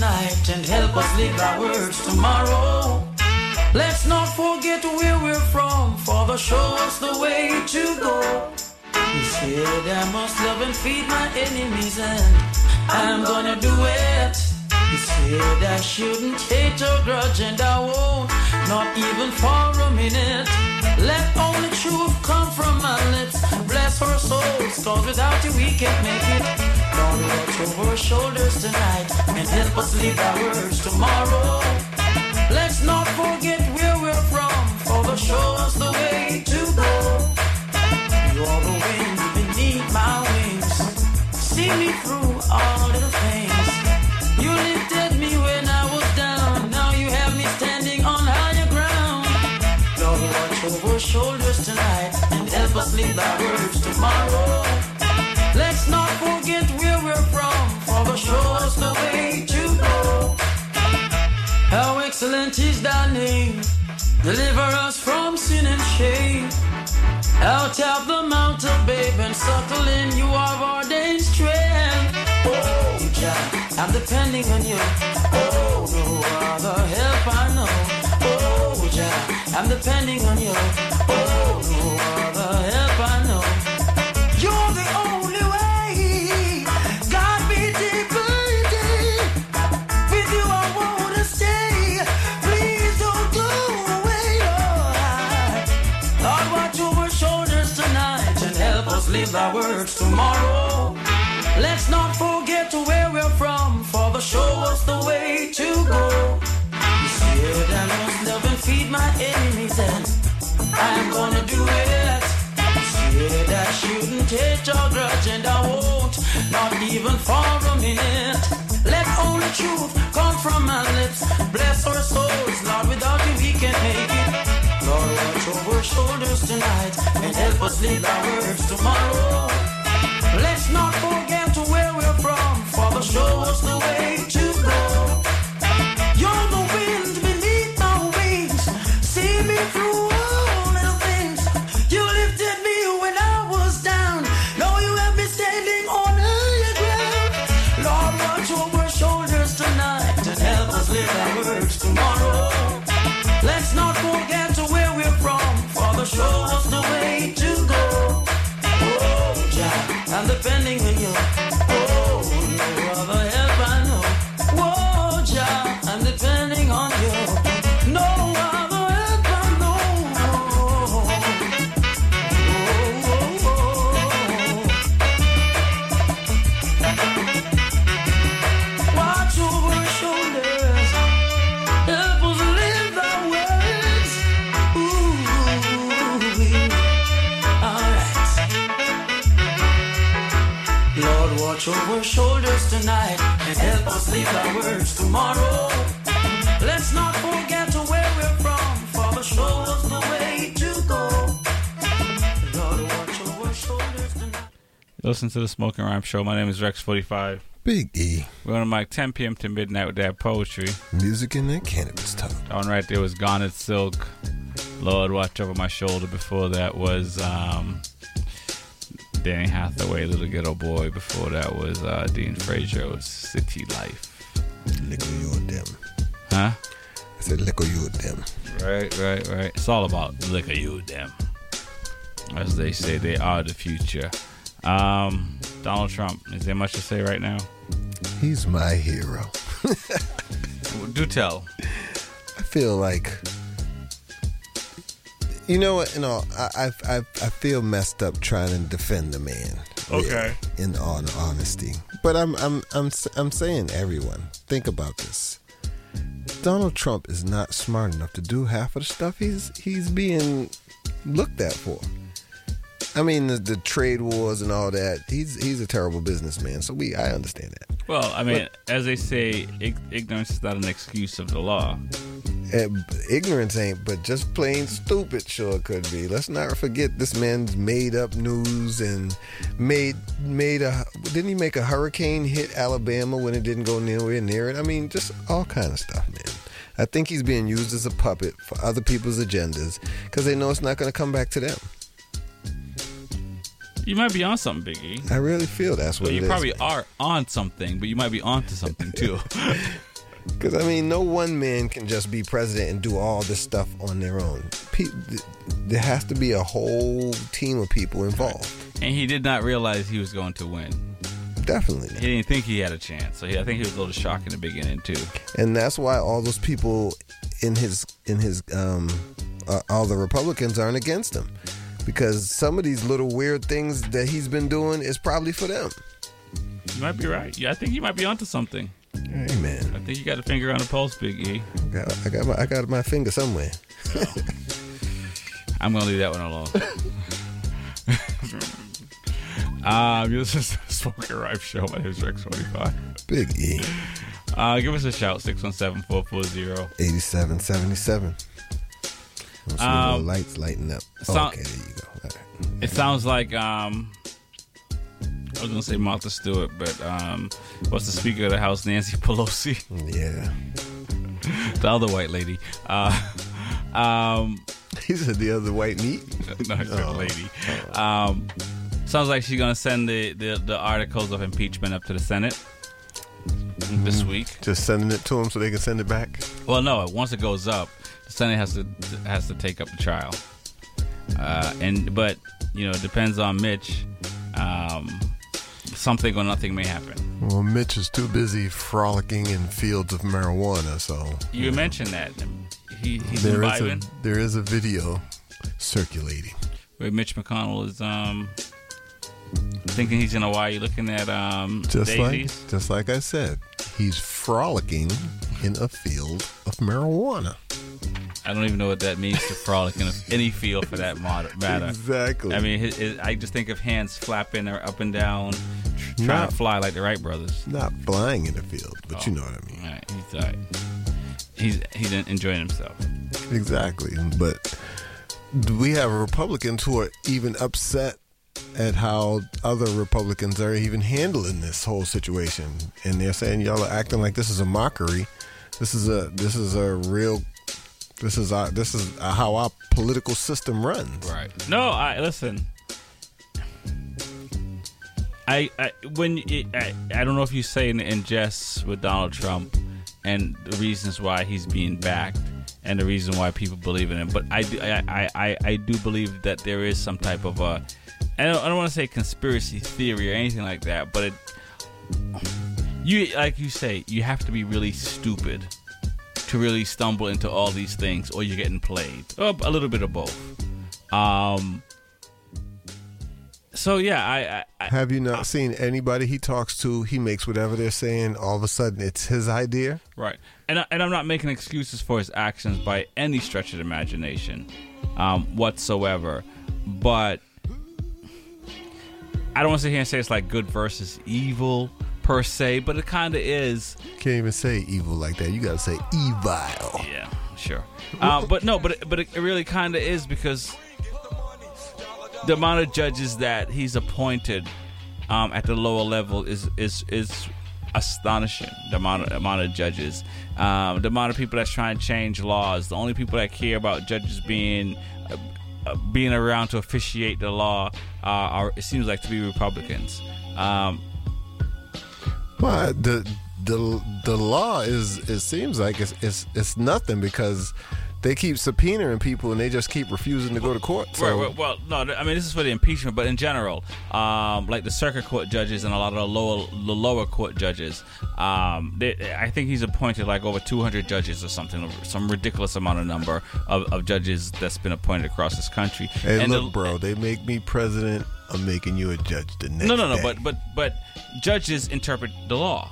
Tonight and help us live our words tomorrow. Let's not forget where we're from, Father, show us the way to go. He said, I must love and feed my enemies, and I'm gonna do it. He said, I shouldn't hate or grudge, and I won't, not even for a minute. Let only truth come from my lips. Bless our souls, cause without you we can't make it. Lord, watch over our shoulders tonight and help us live our words tomorrow. Let's not forget where we're from, Father, show us the way to go. You're the wind beneath my wings. See me through all little things. You lifted me when I was down. Now you have me standing on higher ground. Lord, watch over our shoulders tonight and help us live our words tomorrow. Excellent is thy name. Deliver us from sin and shame. Out of the mount of babe and suckle in you have ordained strength. Oh, Jah, I'm depending on you. Oh, no other help I know. Oh, Jah, I'm depending on you. Oh, no other help I know. Live our words tomorrow. Let's not forget where we're from, Father, show us the way to go. You said I must love and feed my enemies, and I'm gonna do it. You I shouldn't hate your grudge, and I won't, not even for a minute. Let only truth come from my lips. Bless our souls, Lord, without you we can't make it. Shoulders tonight and help us live our words tomorrow. Let's not forget where we're from, Father, show us the way to shoulders tonight and help us leave our words tomorrow. Let's not forget where we're from. Father, show us the way to go. Lord, watch over shoulders tonight. Listen to the Smoking Rhyme Show. My name is Rex45. Big E. We're on the mic 10 p.m. to midnight with that poetry. Music and that cannabis talk. That one right there was Garnet Silk. Lord, watch over my shoulder. Before that was um, Donny Hathaway, Little Ghetto Boy. Before that was uh, Dean Fraser. It was City Life. Liquor you them. Huh? I said liquor you them. Right, right, right. It's all about liquor you them. As they say, they are the future. Um, Donald Trump. Is there much to say right now? He's my hero. Do tell. I feel like you know what? You know, I I I, I feel messed up trying to defend the man. really, Okay. in all honesty, but I'm I'm I'm I'm saying everyone think about this. Donald Trump is not smart enough to do half of the stuff he's he's being looked at for. I mean, the, the trade wars and all that. He's he's a terrible businessman, so we I understand that. Well, I mean, as they say, ignorance is not an excuse of the law. Ignorance ain't, but just plain stupid sure could be. Let's not forget this man's made up news and made made a didn't he make a hurricane hit Alabama when it didn't go nowhere near it? I mean, just all kind of stuff, man. I think he's being used as a puppet for other people's agendas because they know it's not going to come back to them. You might be on something, Biggie. I really feel that's what Well, you probably are on something, but you might be onto something too. Because I mean, no one man can just be president and do all this stuff on their own. Pe- th- there has to be a whole team of people involved. and he did not realize he was going to win. Definitely. He didn't think he had a chance. So he, I think he was a little shocked in the beginning too. and that's why all those people in his in his um uh, all the Republicans aren't against him because some of these little weird things that he's been doing is probably for them. You might be right. Yeah, I think you might be onto something. Hey man, I think you got a finger on the pulse, Big E. I got, I got my I got my finger somewhere. I'm gonna leave that one alone. um, this is the Smoking Rhyme Show. My name is Rex Forty Five. Big E. Uh, give us a shout 617-440. 8777. Um, the lights lighting up. so- okay, there you go. Right. It sounds like um, I was gonna say Martha Stewart, but um, what's the Speaker of the House, Nancy Pelosi? Yeah, the other white lady. Uh, um, he said the other white meat. no, Oh. lady. Um, sounds like she's gonna send the, the the articles of impeachment up to the Senate this week. Just sending it to them so they can send it back. Well, no. Once it goes up, the Senate has to has to take up the trial. Uh, and but you know, it depends on Mitch. Um, something or nothing may happen. Well, Mitch is too busy frolicking in fields of marijuana, so You mentioned that he, he's there is imbibing. a there is a video circulating. Where Mitch McConnell is um thinking he's in Hawaii, looking at um Just daisies. like just like I said, he's frolicking in a field of marijuana. I don't even know what that means to frolic in any field for that matter. Exactly. I mean, I just think of hands flapping or up and down, tr- trying Not- to fly like the Wright brothers. Not flying in the field, but you Oh. know what I mean. All right, he's all right. He's he's enjoying himself. Exactly. But we have Republicans who are even upset at how other Republicans are even handling this whole situation, and they're saying y'all are acting like this is a mockery. This is a this is a real. This is our, this is uh, how our political system runs. Right. No, I listen. I, I when it, I, I don't know if you say in, in jest with Donald Trump and the reasons why he's being backed and the reason why people believe in him, but I do, I, I, I, I do believe that there is some type of a I don't, I don't want to say conspiracy theory or anything like that, but it you like you say you have to be really stupid to really stumble into all these things or you're getting played or a little bit of both um so yeah i, I, I Have you not seen anybody he talks to? He makes whatever they're saying. All of a sudden, it's his idea. right and, I, and i'm not making excuses for his actions by any stretch of the imagination um whatsoever but I don't want to sit here and say it's like good versus evil per se, but it kind of is. Can't even say evil like that. You gotta say evil. Yeah, sure. Uh, but no, but it, but it really kind of is because the amount of judges that he's appointed um, at the lower level is is is astonishing. The amount of amount of judges, um, the amount of people that's trying to change laws. The only people that care about judges being uh, being around to officiate the law uh, are it seems like to be Republicans. Um, Well, the the the law is it seems like it's it's it's nothing because they keep subpoenaing people and they just keep refusing to go to court. So Right, well, well, no, I mean this is for the impeachment, but in general, um, like the circuit court judges and a lot of the lower the lower court judges, um, they, I think he's appointed like over 200 judges or something, some ridiculous amount of number of, of judges that's been appointed across this country. hey, and look, the- bro, they make me president. I'm making you a judge the next. no, no, no, day. but but but judges interpret the law.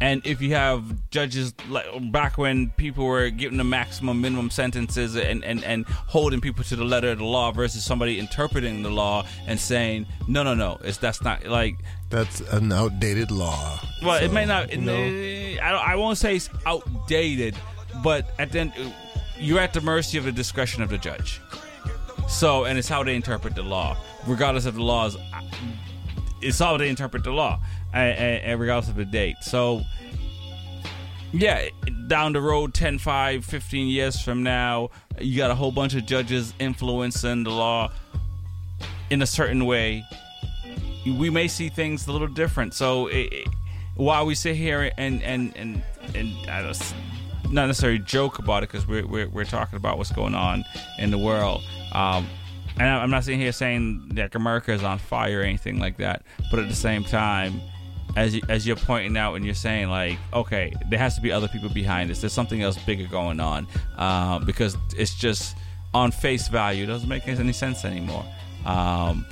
And if you have judges like back when people were giving the maximum minimum sentences and, and, and holding people to the letter of the law versus somebody interpreting the law and saying no no no it's that's not like that's an outdated law. well it may not you know. I, don't, I won't say it's outdated but at the end you're at the mercy of the discretion of the judge so and it's how they interpret the law regardless of the laws it's how they interpret the law and, regardless of the date. So yeah down the road 10 5 15 years from now you got a whole bunch of judges influencing the law in a certain way. We may see things a little different. So it, it- while we sit here and and and and I don't, not necessarily joke about it because we're, we're we're talking about what's going on in the world um and I'm not sitting here saying that America is on fire or anything like that, but at the same time, as you, as you're pointing out and you're saying like, okay, there has to be other people behind this. There's something else bigger going on uh, because it's just on face value it doesn't make any sense anymore. Um,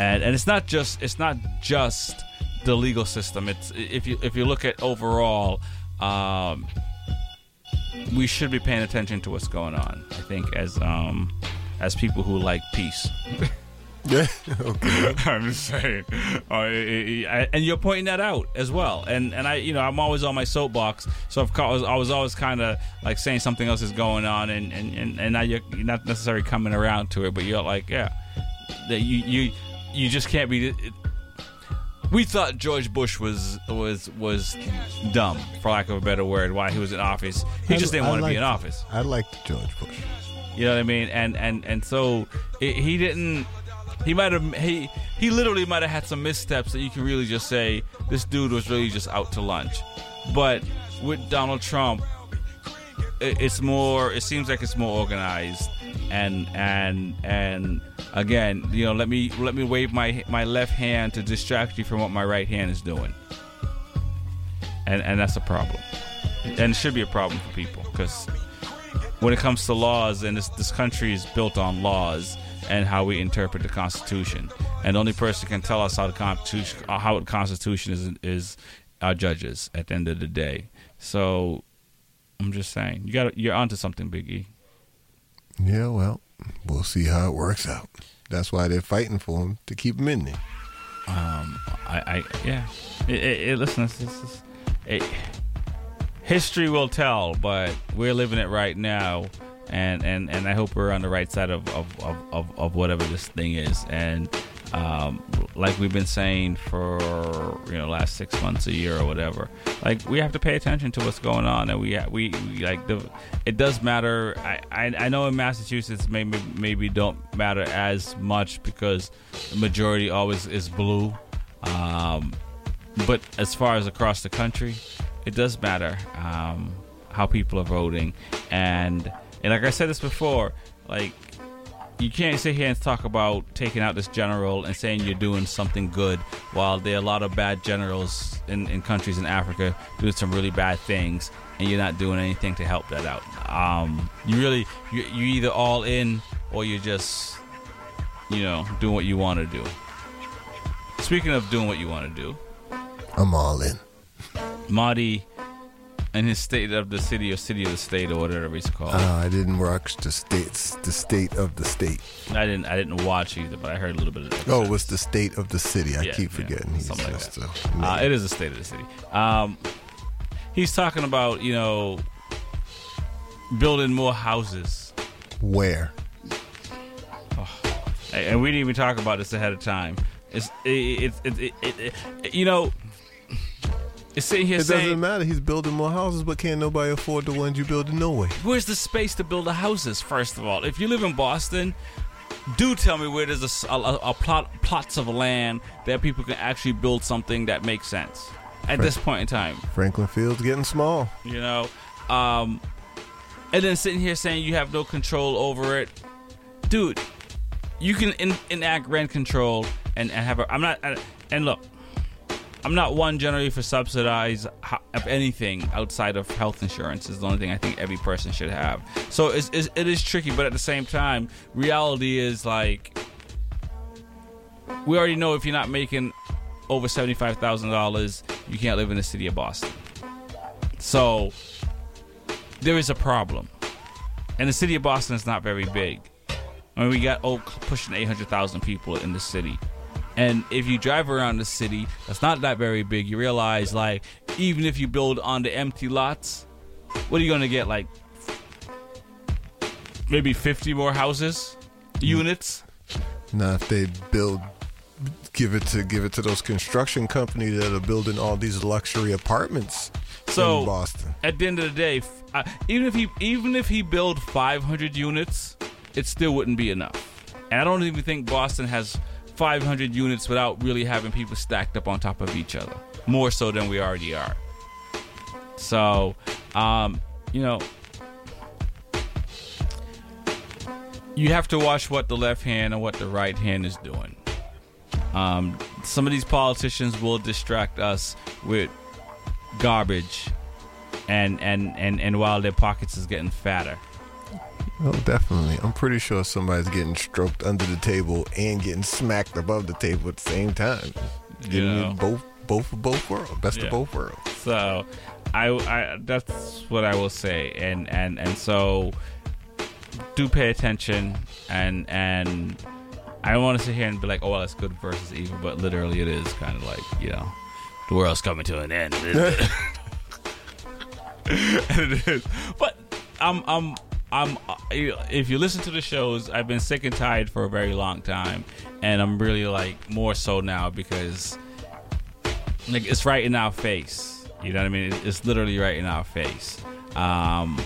and and it's not just it's not just the legal system. It's if you if you look at overall. Um, we should be paying attention to what's going on. I think as um as people who like peace. Yeah, okay. I'm just saying, uh, and you're pointing that out as well. And and I, you know, I'm always on my soapbox, so of course I was always kind of like saying something else is going on, and and and, and now you're, not necessarily coming around to it, but you're like, yeah, that you you you just can't be. It, we thought George Bush was was was dumb, for lack of a better word, while he was in office. He just didn't I want to be in office. I liked George Bush. You know what I mean? And and and so it, he didn't. He might have. He he literally might have had some missteps that you can really just say this dude was really just out to lunch. But with Donald Trump, it, it's more. It seems like it's more organized. And and and again, you know, let me let me wave my my left hand to distract you from what my right hand is doing. And and that's a problem. And it should be a problem for people because when it comes to laws, and this, this country is built on laws and how we interpret the Constitution. And the only person can tell us how the Constitution, uh, how the Constitution is, is our judges at the end of the day. So I'm just saying, you got you're onto something, Biggie. Yeah, well, we'll see how it works out. That's why they're fighting for him to keep him in there. Um, I, I yeah. It, it, it, listen, this is it, history will tell, but we're living it right now, and and and I hope we're on the right side of of of, of, of whatever this thing is. And um, like we've been saying for you know last six months, a year, or whatever, like we have to pay attention to what's going on, and we we, we like the it does matter. I, I I know in Massachusetts maybe maybe don't matter as much because the majority always is blue. Um, but as far as across the country, it does matter um, how people are voting, and and like I said this before, like you can't sit here and talk about taking out this general and saying you're doing something good while there are a lot of bad generals in, in countries in Africa doing some really bad things and you're not doing anything to help that out. Um, you really you you either all in or you're just you know doing what you want to do. Speaking of doing what you want to do, I'm all in. Marty in his state of the city or city of the state or whatever it's called. Uh, I didn't watch the states, the state of the state. I didn't I didn't watch either, but I heard a little bit of it. Oh, it was the state of the city. I Yeah, keep yeah, forgetting. He's something like that. a Uh, it is the state of the city. Um, he's talking about you know building more houses, Where? and and we didn't even talk about this ahead of time. It's it, it, it, it, it, you know it's sitting here It saying doesn't matter. He's building more houses, but can't nobody afford the ones you build in Norway? where's the space to build the houses? First of all, if you live in Boston, do tell me where there's a plot plots of land that people can actually build something that makes sense at this point in time. Franklin Field's getting small. You know, um, and then sitting here saying you have no control over it, dude. You can in, enact rent control and, and have a. I'm not. And look, I'm not one generally for subsidize anything outside of health insurance. Is the only thing I think every person should have. So it's, it's, it is tricky, but at the same time, reality is like we already know if you're not making over seventy five thousand dollars, you can't live in the city of Boston. So there is a problem, and the city of Boston is not very big. I mean, we got oh, pushing eight hundred thousand people in the city. And if you drive around the city, that's not that very big. You realize, like, even if you build on the empty lots, what are you going to get? Like, maybe 50 more houses, units? Now, if they build, give it to give it to those construction companies that are building all these luxury apartments So in Boston. at the end of the day, f- uh, even if he even if he build 500 units, it still wouldn't be enough. And I don't even think Boston has 500 units without really having people stacked up on top of each other, more so than we already are. So, um, you know, you have to watch what the left hand and what the right hand is doing. Um, some of these politicians will distract us with garbage, and and and and while their pockets is getting fatter. Oh, definitely. I'm pretty sure somebody's getting stroked under the table and getting smacked above the table at the same time. Giving Yeah. you both, both of both worlds, best Yeah. of both worlds. So, I, I that's what I will say, and and and so do pay attention, and and I don't want to sit here and be like, oh, well, that's good versus evil, but literally it is kind of like you know, the world's coming to an end. and it is, but I'm I'm. I'm if you listen to the shows, I've been sick and tired for a very long time, and I'm really like more so now because like it's right in our face. You know what I mean? It's literally right in our face. Um,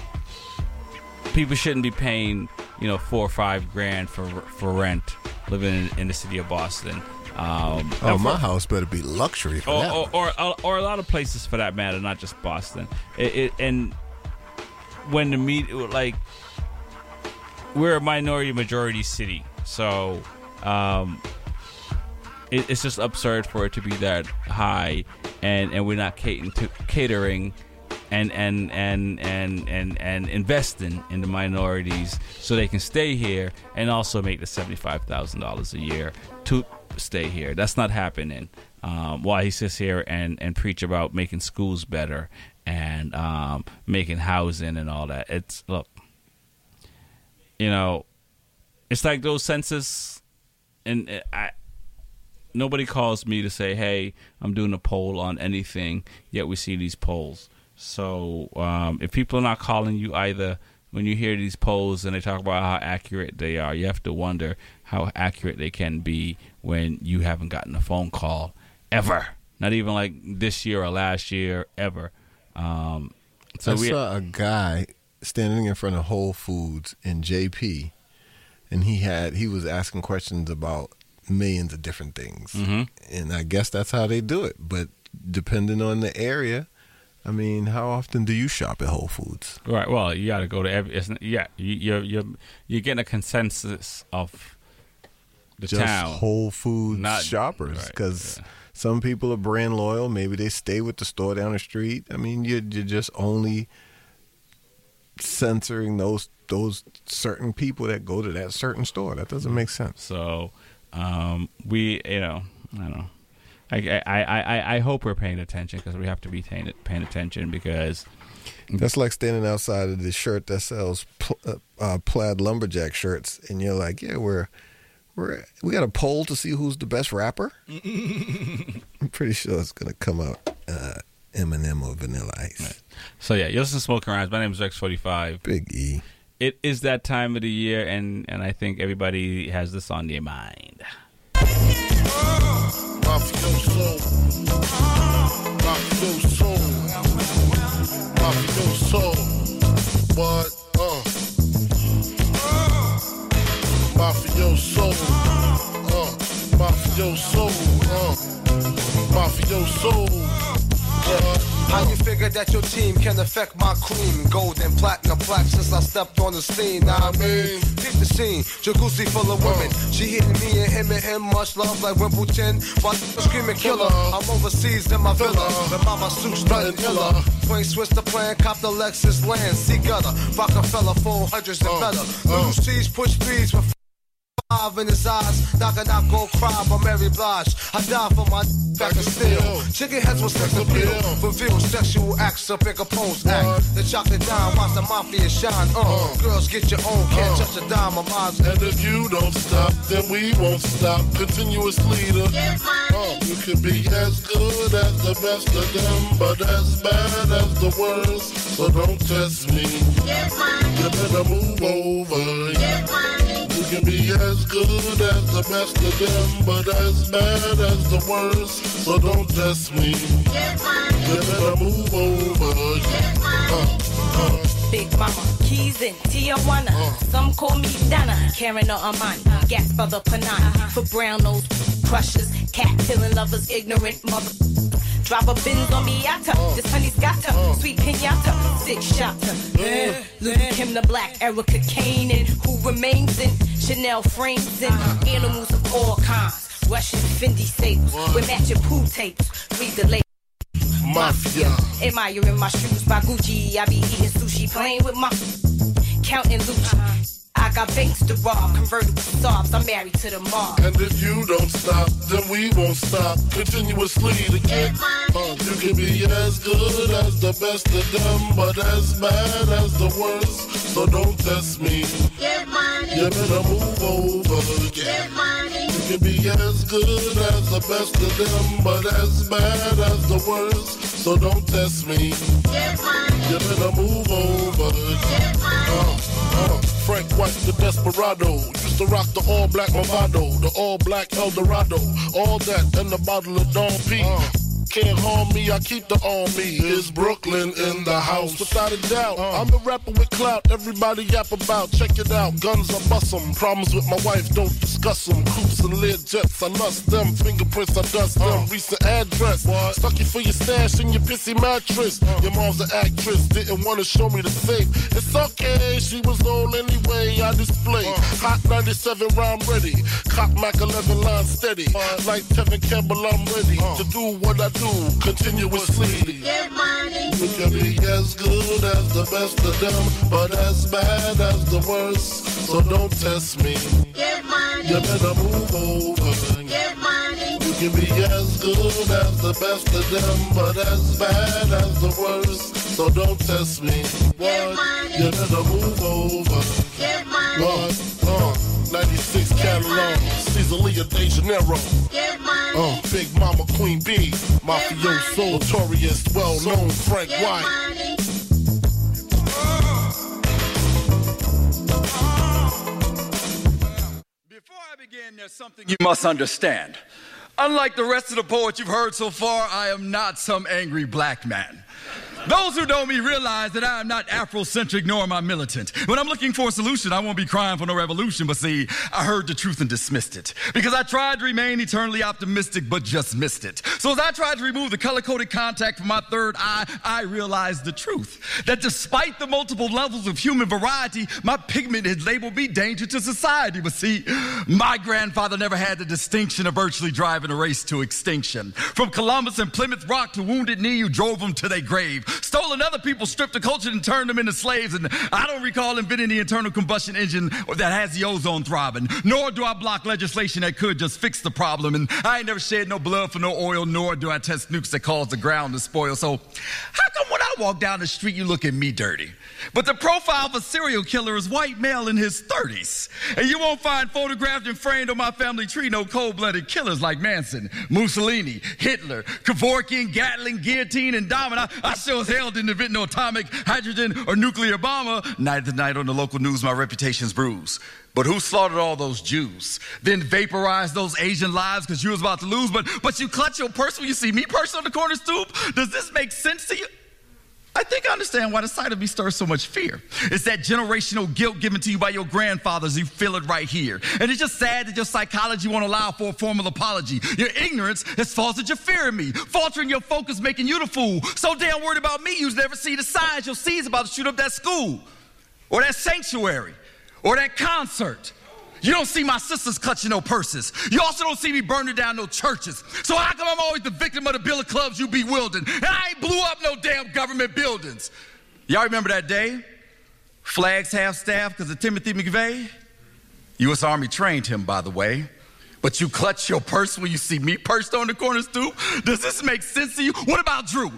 people shouldn't be paying, you know, four or five grand for for rent living in, in the city of Boston. Um, Oh, and my for- house better be luxury for or, that. or, or, or, or a lot of places for that matter, not just Boston. It, it, and when the media, like, we're a minority majority city, so um, it, it's just absurd for it to be that high, and, and we're not catering to catering. And and, and and and and investing in the minorities so they can stay here and also make the seventy five thousand dollars a year to stay here. That's not happening. Um, while he sits here and, and preach about making schools better and um, making housing and all that. It's look, you know, it's like those census, and uh, I nobody calls me to say, "Hey, I'm doing a poll on anything." Yet we see these polls. So um, if people are not calling you either when you hear these polls and they talk about how accurate they are, you have to wonder how accurate they can be when you haven't gotten a phone call ever. Not even like this year or last year, ever. Um, so I we, saw a guy standing in front of Whole Foods in JP, and he had he was asking questions about millions of different things, Mhm. and I guess that's how they do it. But depending on the area, I mean, how often do you shop at Whole Foods? Right. Well, you got to go to every. Yeah, you, you're you're you're getting a consensus of the Just town. Whole Foods Not- shoppers, right, because some people are brand loyal. Maybe they stay with the store down the street. I mean, you're you're just only censoring those those certain people that go to that certain store. That doesn't make sense. So um, we, you know, I don't know. I, I, I, I hope we're paying attention because we have to be paying, paying attention because That's like standing outside of the shirt that sells pl- uh, uh, plaid lumberjack shirts, and you're like, "Yeah, we're we're we got a poll to see who's the best rapper." I'm pretty sure it's gonna come out uh, Eminem or Vanilla Ice. So yeah, you listen to Smoking Rhymes. My name is Rex45. Big E. It is that time of the year, and and I think everybody has this on their mind. Mafioso. Mafioso. Mafioso. What? Uh. Mafioso. Uh. Mafioso. Uh. Mafioso. Yeah. How you figure that your team can affect my cream? Gold and platinum plaque since I stepped on the scene. Now I mean, keep the scene. Jacuzzi full of women. She hitting me and him and him. Much love like Wimbledon. While screaming killer. I'm overseas in my villa. The mama suits nothing iller. Swing switch the plan. Cop the Lexus land. See gutter. Rockefeller. Four hundreds and better. Little C's push threes with Five in his eyes, knock and knock, go cry by Mary Blige. I die for my back and steel. Chicken heads with sex appeal. Reveal sexual acts up in Capone's act. The chocolate dime, watch the mafia shine. Uh, girls get your own, can't touch a dime of mine. And if you don't stop, then we won't stop. Continuous leader. Uh, you can be as good as the best of them, but as bad as the worst. So don't test me. You better move over. You can be as good as the best of them, but as bad as the worst. So don't test me. You better move over. Uh, uh. Big Mama, Keys in Tijuana. Some call me Donna, Karan or Armani. Gas for the Panani. For brown nose crushers, cat killing lovers, ignorant mother. Drop a bins on Miata. Uh. This honey's got her. Uh. Sweet pinata. Six shotter. Uh, mm. Luke Kim the Black, Erica Kane, and who remains in Chanel frames and uh-huh. animals of all kinds. Russian Fendi staples with matching pool tapes. Read the label. Mafia. Admiring my shoes by Gucci. I be eating sushi, playing with my counting Lucci. Uh-huh. I got banks to rob, convertible Saabs. I'm married to the mob. And if you don't stop, then we won't stop. Continuously to get uh, You can be as good as the best of them, but as bad as the worst. So don't test me. Give money. You better move over. You can be as good as the best of them, but as bad as the worst. So don't test me. You better move over. Uh, uh. Frank White, the desperado. Used to rock the all black Movado, the all black Eldorado. All that and the bottle of Don P. Can't harm me, I keep the on me. Is Brooklyn in the house? Without a doubt, uh. I'm a rapper with clout. Everybody yap about. Check it out. Guns I bust 'em. Problems with my wife, don't discuss 'em. Coops and Lear jets, I lust them. Fingerprints, I dust uh. them. Recent address. Stuck you for your stash in your pissy mattress. Uh. Your mom's an actress, didn't wanna show me the safe. It's okay, she was old anyway. I display hot 97 round ready. Cock Mac 11 line steady. Like Tevin Campbell, I'm ready to do what I do continuously. You can be as good as the best of them, but as bad as the worst. So don't test me. Get money. You better move over. Give money. You can be as good as the best of them, but as bad as the worst. So don't test me. What? You better move over. What? Uh, 96 catalog, Caesar De Janeiro. Uh, Big Mama Queen B, Mafioso, notorious, well known Frank White. There's something you must understand. Unlike the rest of the poets you've heard so far, I am not some angry black man. Those who know me realize that I am not Afrocentric nor am I militant. When I'm looking for a solution, I won't be crying for no revolution, but see, I heard the truth and dismissed it. Because I tried to remain eternally optimistic, but just missed it. So as I tried to remove the color coded contact from my third eye, I realized the truth. That despite the multiple levels of human variety, my pigment had labeled me danger to society. But see, my grandfather never had the distinction of virtually driving a race to extinction. From Columbus and Plymouth Rock to Wounded Knee, you drove them to their grave. Stolen other people's stripped the culture and turned them into slaves. And I don't recall inventing the internal combustion engine that has the ozone thriving, nor do I block legislation that could just fix the problem. And I ain't never shed no blood for no oil, nor do I test nukes that cause the ground to spoil. So how come when I walk down the street, you look at me dirty? But the profile of a serial killer is white male in his 30s. And you won't find photographed and framed on my family tree no cold blooded killers like Manson, Mussolini, Hitler, Kevorkian, Gatling, Guillotine, and Dahmer. I, I sure as hell didn't invent no atomic, hydrogen, or nuclear bomber. Night to night on the local news, my reputation's bruised. But who slaughtered all those Jews? Then vaporized those Asian lives because you was about to lose. But but you clutch your purse when you see me purse on the corner stoop. Does this make sense to you? I think I understand why the sight of me stirs so much fear. It's that generational guilt given to you by your grandfathers. You feel it right here. And it's just sad that your psychology won't allow for a formal apology. Your ignorance has fostered your fear in me, faltering your focus, making you the fool. So damn worried about me, you never see the signs your seeds about to shoot up that school, or that sanctuary, or that concert. You don't see my sisters clutching no purses. You also don't see me burning down no churches. So how come I'm always the victim of the bill of clubs you bewildering? And I ain't blew up no damn government buildings. Y'all remember that day? Flags half staff because of Timothy McVeigh? U.S. Army trained him, by the way. But you clutch your purse when you see me perched on the corner stoop? Does this make sense to you? What about Drew?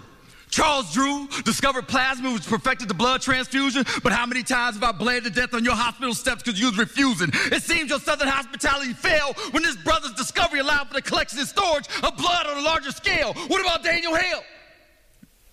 Charles Drew discovered plasma, which perfected the blood transfusion. But how many times have I bled to death on your hospital steps because you was refusing? It seems your southern hospitality failed when this brother's discovery allowed for the collection and storage of blood on a larger scale. What about Daniel Hale?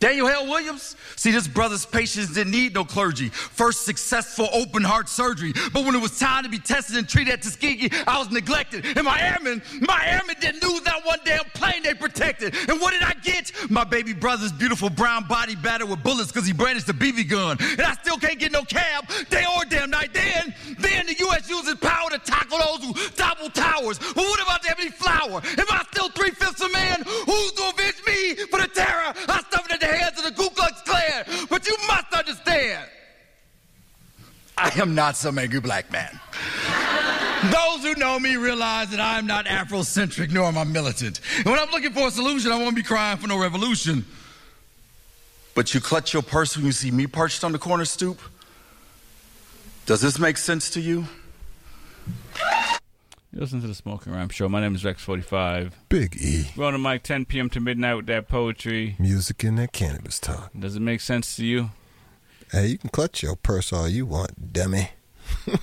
Daniel Hale Williams? See, this brother's patients didn't need no clergy. First successful open heart surgery. But when it was time to be tested and treated at Tuskegee, I was neglected. And my airmen, my airmen didn't lose that one damn plane they protected. And what did I get? My baby brother's beautiful brown body battered with bullets because he brandished a BB gun. And I still can't get no cab day or damn night. Then, then the U.S. uses power to tackle those who topple towers. But what about the Ebony Flower? Am I still three-fifths a man? Who's to avenge me for the terror I suffered at the hands of the Ku Klux Klan? But you must understand, I am not some angry black man. Those who know me realize that I'm not Afrocentric nor am I militant. And when I'm looking for a solution, I won't be crying for no revolution. But you clutch your purse when you see me perched on the corner stoop? Does this make sense to you? You listen to the Smoking Rhyme Show. My name is Rex45. Big E. We're on the mic 10 p.m. to midnight with that poetry. Music and that cannabis talk. Does it make sense to you? Hey, you can clutch your purse all you want, dummy.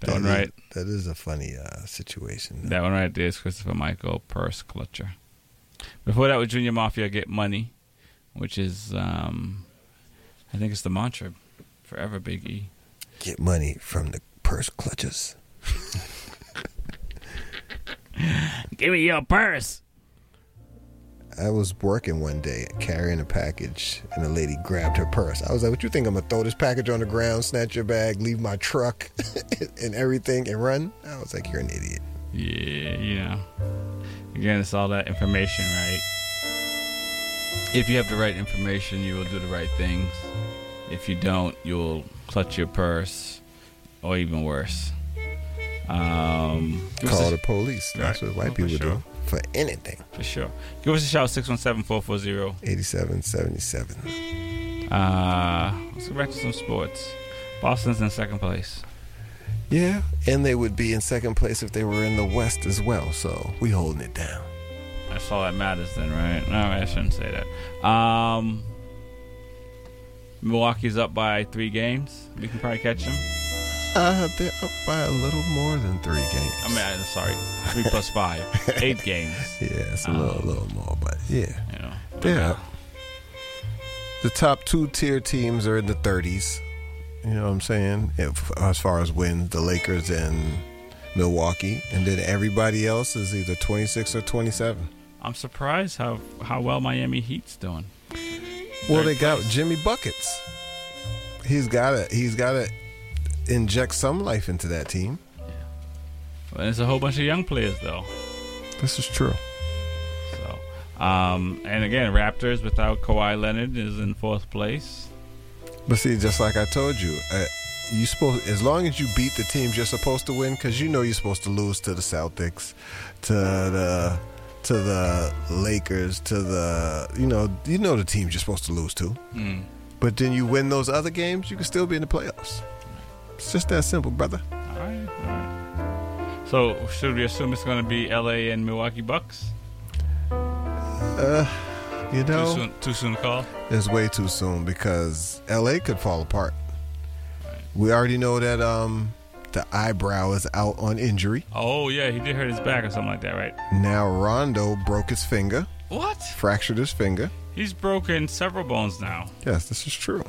That one is- right. That is a funny uh, situation. That one right there is Christopher Michael, Purse Clutcher. Before that was Junior Mafia, Get Money, which is, um, I think it's the mantra forever, Big E. Get money from the purse clutches. Give me your purse. I was working one day carrying a package, and a lady grabbed her purse. I was like, "What you think? I'm gonna throw this package on the ground, snatch your bag, leave my truck, and everything, and run?" I was like, "You're an idiot." Yeah, you know. Again, it's all that information, right? If you have the right information, you will do the right things. If you don't, you'll clutch your purse, or even worse. Um, Call the police. That's Right. what white Oh, people sure. do for anything. For sure. Give us a shout 617 440 8777. Uh, let's go back to some sports. Boston's in second place. Yeah, and they would be in second place if they were in the West as well. So we holding it down. That's all that matters then, right? No, I shouldn't say that. Um, Milwaukee's up by three games. We can probably catch them. Uh, they're up by a little more than three games. I mean, I'm sorry, three plus five, eight games. Yeah, it's a Um, little, little more, but yeah, You know, yeah. The top two tier teams are in the 30s. You know what I'm saying? If, as far as wins, the Lakers and Milwaukee, and then everybody else is either 26 or 27. I'm surprised how how well Miami Heat's doing. Well, they got Jimmy buckets. He's got to. He's got to inject some life into that team. Well, there's a whole bunch of young players though. This is true. So, um, and again, Raptors without Kawhi Leonard is in fourth place. But see, just like I told you, uh, you supposed as long as you beat the teams you're supposed to win, because you know you're supposed to lose to the Celtics, to the to the Lakers, to the you know you know the teams you're supposed to lose to. Mm. But then you win those other games, you can still be in the playoffs. It's just that simple, brother. All right, all right. So should we assume it's going to be L.A. and Milwaukee Bucks? Uh, you know, Too soon, too soon to call. it's way too soon because LA could fall apart. We already know that um the eyebrow is out on injury. Oh yeah, he did hurt his back or something like that, right? Now Rondo broke his finger, What? fractured his finger. He's broken several bones now. Yes, this is true.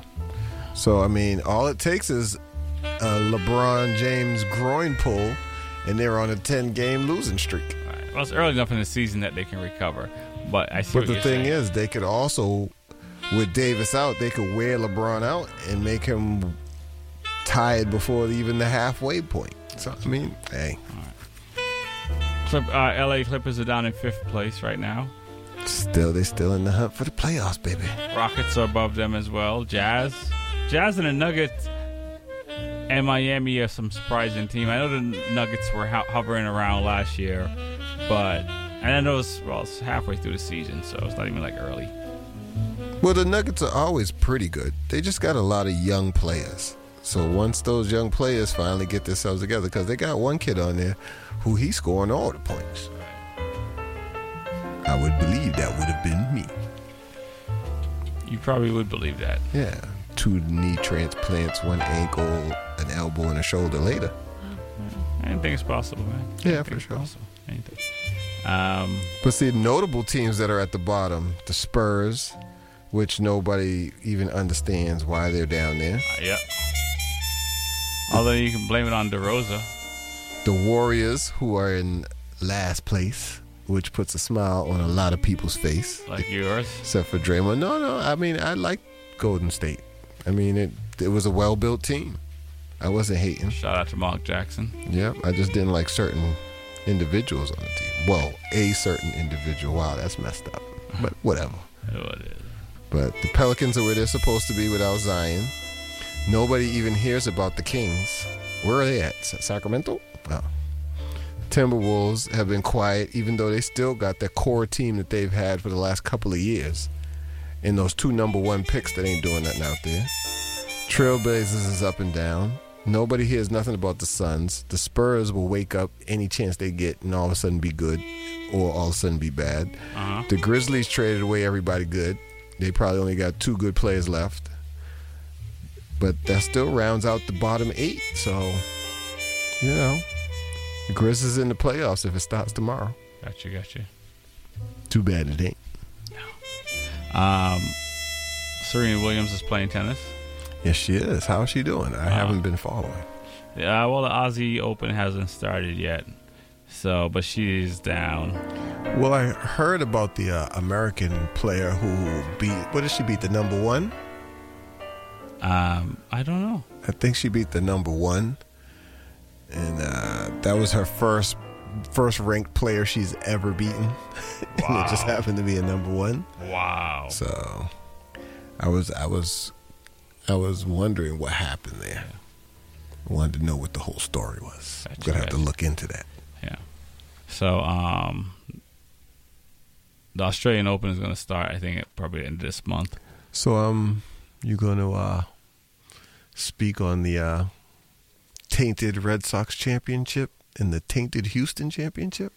So I mean, all it takes is LeBron James groin pull, and they're on a ten game losing streak. Well, it's early enough in the season that they can recover. But I see But the thing saying. is, they could also, with Davis out, they could wear LeBron out and make him tired before even the halfway point. So I mean, hey, Clip, uh, L.A. Clippers are down in fifth place right now. still they're still in the hunt for the playoffs, baby. Rockets are above them as well. Jazz, Jazz and the Nuggets and Miami are some surprising team. I know the Nuggets were ho- hovering around last year, but and I know it's well it's halfway through the season, so it's not even like early. Well, the Nuggets are always pretty good. They just got a lot of young players. So once those young players finally get themselves together, because they got one kid on there who he's scoring all the points. I would believe that would have been me. You probably would believe that. Yeah, two knee transplants, one ankle, an elbow, and a shoulder later. Anything is possible, man. Yeah, for sure. possible. Anything. Um, But see, notable teams that are at the bottom, the Spurs, which nobody even understands why they're down there. uh, yeah. Although you can blame it on DeRozan. The Warriors, who are in last place, which puts a smile on a lot of people's face. Like yours. Except for Draymond. No, no, I mean, I like Golden State. I mean, it, it was a well built team. I wasn't hating. Shout out to Mark Jackson. Yeah, I just didn't like certain individuals on the team. Well, a certain individual. Wow, that's messed up. But whatever. But the Pelicans are where they're supposed to be without Zion. Nobody even hears about the Kings. Where are they at? Sacramento? No. Timberwolves have been quiet, even though they still got their core team that they've had for the last couple of years. And those two number one picks that ain't doing nothing out there. Trailblazers is up and down. Nobody hears nothing about the Suns. The Spurs will wake up any chance they get and all of a sudden be good or all of a sudden be bad. Uh-huh. The Grizzlies traded away everybody good. They probably only got two good players left. But that still rounds out the bottom eight. So, you know, the Grizzlies in the playoffs if it starts tomorrow. Gotcha, gotcha. Too bad it ain't. Um, Serena Williams is playing tennis. Yes, she is. How's she doing? I haven't been following. Yeah, well, the Aussie Open hasn't started yet, so but she's down. Well, I heard about the uh, American player who beat. What did she beat? The number one? Um, I don't know. I think she beat the number one, and uh, that was her first first ranked player she's ever beaten. and it just happened to be a number one. Wow. So, I was I was I was wondering what happened there. I wanted to know what the whole story was. I'm gonna have to look into that. Yeah. So, um, the Australian Open is going to start. I think at probably end of this month. So, um, you gonna uh, speak on the uh, tainted Red Sox championship and the tainted Houston championship?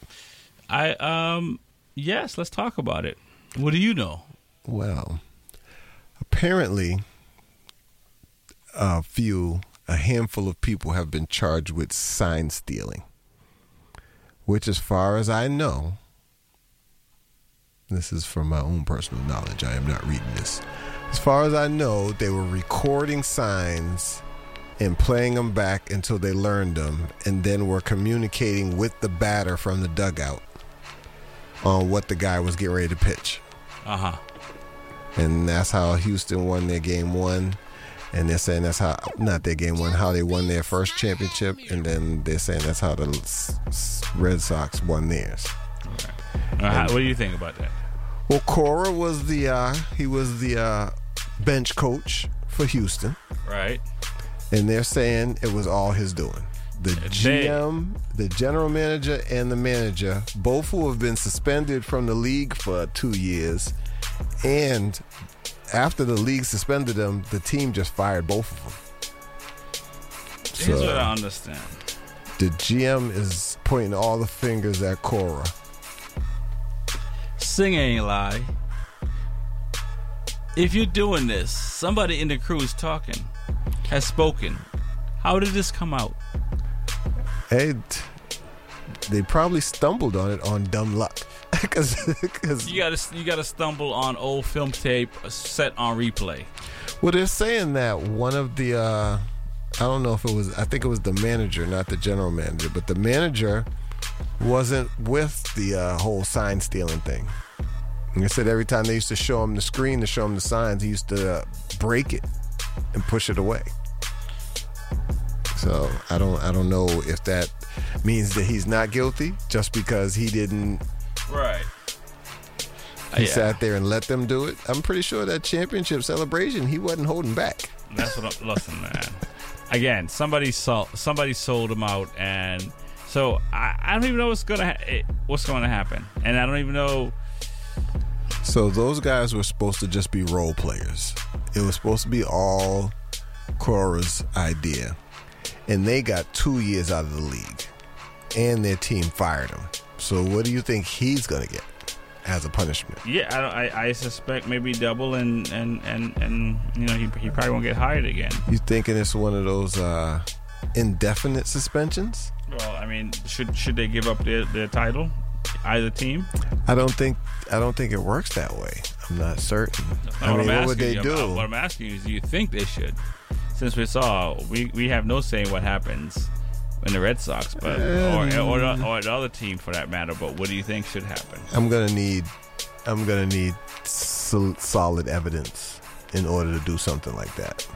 I um, yes, let's talk about it. What do you know? Well, apparently, a few, a handful of people have been charged with sign stealing, which, as far as I know, this is from my own personal knowledge. I am not reading this. As far as I know, they were recording signs and playing them back until they learned them, and then were communicating with the batter from the dugout on what the guy was getting ready to pitch Uh huh. and that's how Houston won their game one. And they're saying that's how not their game one, how they won their first championship, and then they're saying that's how the Red Sox won theirs. Uh, how- what do you think about that? Well, Cora was the uh, he was the uh, bench coach for Houston, Right. And they're saying it was all his doing. the GM, the general manager, and the manager, both who have been suspended from the league for two years, and after the league suspended them, the team just fired both of them. Here's what I understand. the GM is pointing all the fingers at Cora. Sing ain't lie. If you're doing this, somebody in the crew is talking, has spoken. How did this come out? And they probably stumbled on it on dumb luck. Because You gotta you gotta stumble on old film tape set on replay. well, they're saying that one of the uh, I don't know if it was I think it was the manager, not the general manager, but the manager wasn't with the uh, whole sign stealing thing. And they said every time they used to show him the screen to show him the signs, he used to uh, break it and push it away. So I don't I don't know if that means that he's not guilty just because he didn't Right. he Yeah. sat there and let them do it. I'm pretty sure that championship celebration he wasn't holding back. That's what I'm listen, man. Again, somebody sold somebody sold him out, and so I, I don't even know what's gonna ha- eh, what's going to happen, and I don't even know. So those guys were supposed to just be role players. It was supposed to be all Cora's idea. And they got two years out of the league. And their team fired him. So what do you think he's gonna get as a punishment? Yeah, I, don't- I, I suspect maybe double, and and and and you know he, he probably won't get hired again. You thinking it's one of those uh, indefinite suspensions? Well, I mean, should should they give up their, their title, either team? I don't think I don't think it works that way. I'm not certain. I mean, what would they you. do? I'm- What I'm asking you is, do you think they should? Since we saw, we, we have no say in what happens in the Red Sox, but or, or, um, or the other team for that matter. But what do you think should happen? I'm gonna need I'm gonna need sol- solid evidence in order to do something like that.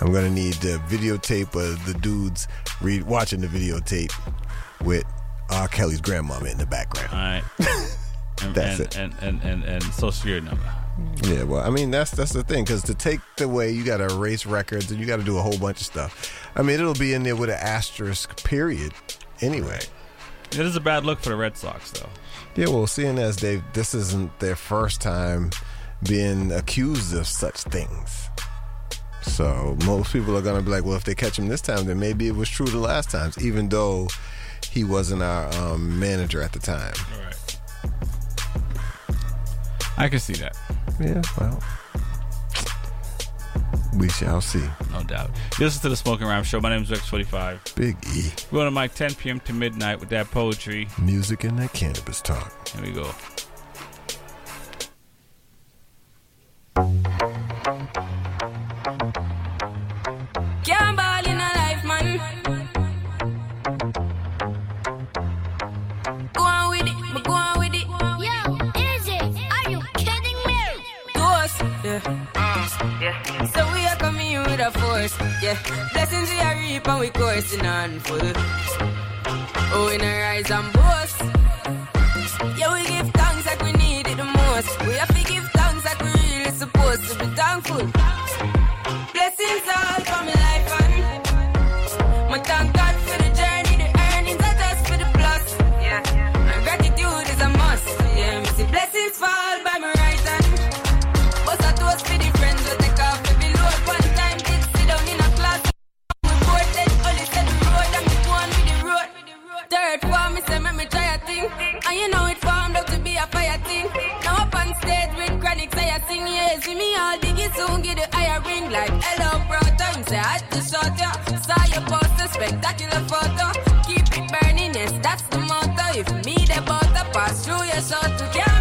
I'm gonna need the videotape of the dudes read watching the videotape with R. Kelly's grandmama in the background. All right. And, That's and, it. And, and, and, and social security number. Yeah, well, I mean that's that's the thing because to take the way you got to erase records and you got to do a whole bunch of stuff. I mean, it'll be in there with an asterisk period anyway. It is a bad look for the Red Sox, though. Yeah, well, seeing as they this isn't their first time being accused of such things. So most people are gonna be like, well, if they catch him this time, then maybe it was true the last times, even though he wasn't our um, manager at the time. All right. I can see that. Yeah, well, we shall see. No doubt. You Listen to the Smoking Rhyme Show. My name is Rex45. Big E, We're on the mic 10 p.m. to midnight with that poetry. music and that cannabis talk. Here we go. Force, yeah. Blessings we are reap and we coursing on full. Oh, in a rise and boast. Yeah, we give thanks like we need it the most. We have to give thanks like we really supposed to be thankful. And you know it formed up to be a fire thing. Now up on stage with chronic say I sing, yeah, see me all diggy soon get the higher ring like hello bro. Time say I had to shot ya, saw your poster, spectacular photo. Keep it burning, yes that's the motto. If me the butter pass through your soul to can't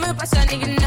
Jah knows I'm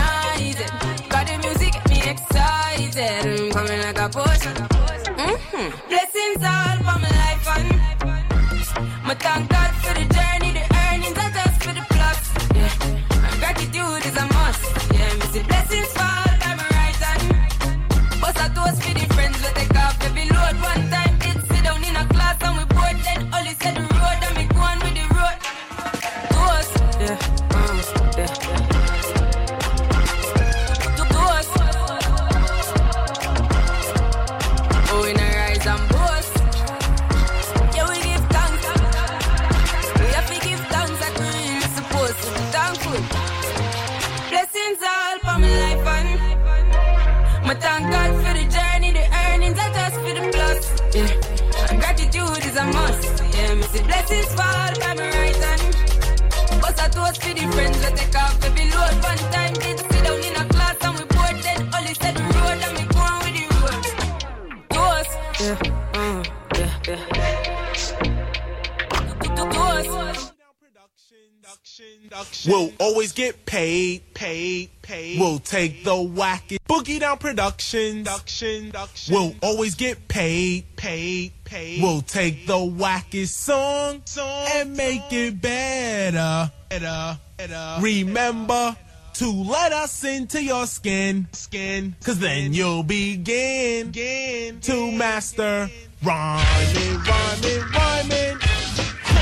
take the wacky boogie down production, production, production. We'll always get paid, paid, paid. We'll take the wackest song, song and make it better, better, better. Remember to let us into your skin, skin, cause then you'll begin, begin. to master rhyming, rhyming, rhyming.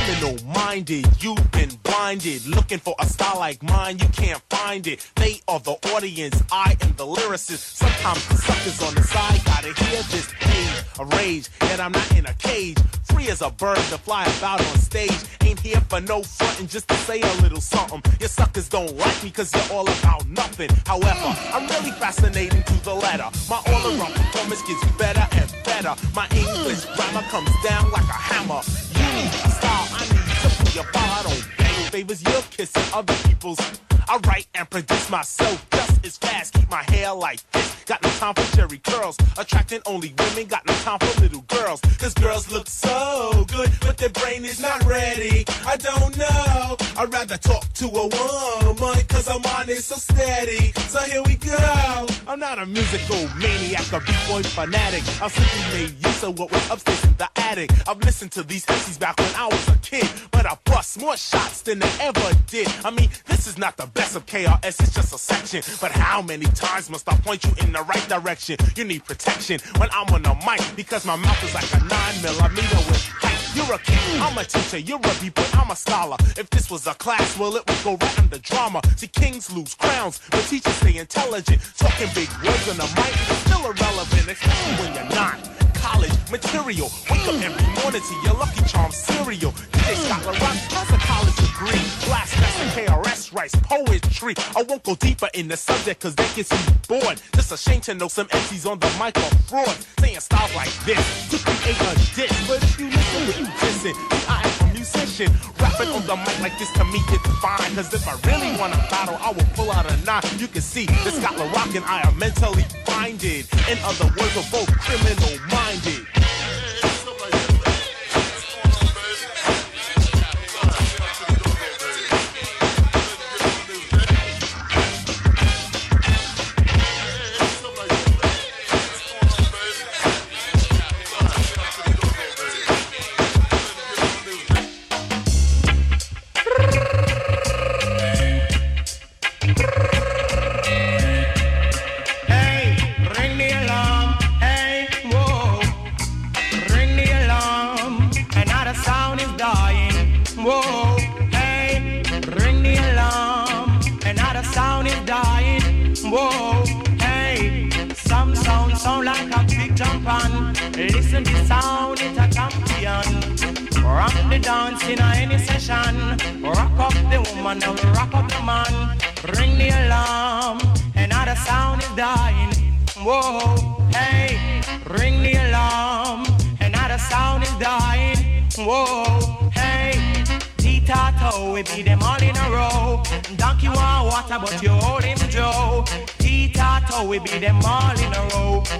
Criminal minded, you've been blinded. Looking for a style like mine, you can't find it. They are the audience, I am the lyricist. Sometimes the suckers on the side gotta hear this of rage. That I'm not in a cage, free as a bird to fly about on stage. Ain't here for no frontin', just to say a little something. Your suckers don't like me cause you're all about nothing. However, I'm really fascinating to the letter. My all around performance gets better and better. My English grammar comes down like a hammer. You a bar. I don't beg favors, you're kissing other people's. I write and produce myself just as fast. Keep my hair like this. Got no time for cherry curls. Attracting only women. Got no time for little girls. Cause girls look so good, but their brain is not ready. I don't know. I'd rather talk to a woman. Cause I'm on it so steady. So here we go. I'm not a musical maniac or b-boy fanatic. I simply made use of what was upstairs in the attic. I've listened to these MCs back when I was a kid. But I bust more shots than they ever did. I mean, this is not the best of KRS, it's just a section. But how many times must I point you in the right direction? You need protection when I'm on the mic because my mouth is like a nine millimeter with height. You're a king, I'm a teacher, you're a b-boy, I'm a scholar. If this was a class, well, it would go right under drama. See, kings lose crowns, but teachers stay intelligent. Talking big words on the mic is still irrelevant, especially when you're not college material. Wake up every morning to your Lucky Charm cereal. DJ Scott LaRock has a college degree. Blast Master KRS writes poetry. I won't go deeper in the subject cause they can see you bored. Just a shame to know some MCs on the mic are fraud. Saying styles like this to create a diss. But if you listen, you listen? I am musician. Rapping on the mic like this to me it's fine. Cause if I really want to battle, I will pull out a knife. You can see that Scott LaRock and I are mentally minded. In other words, we're both criminal minded.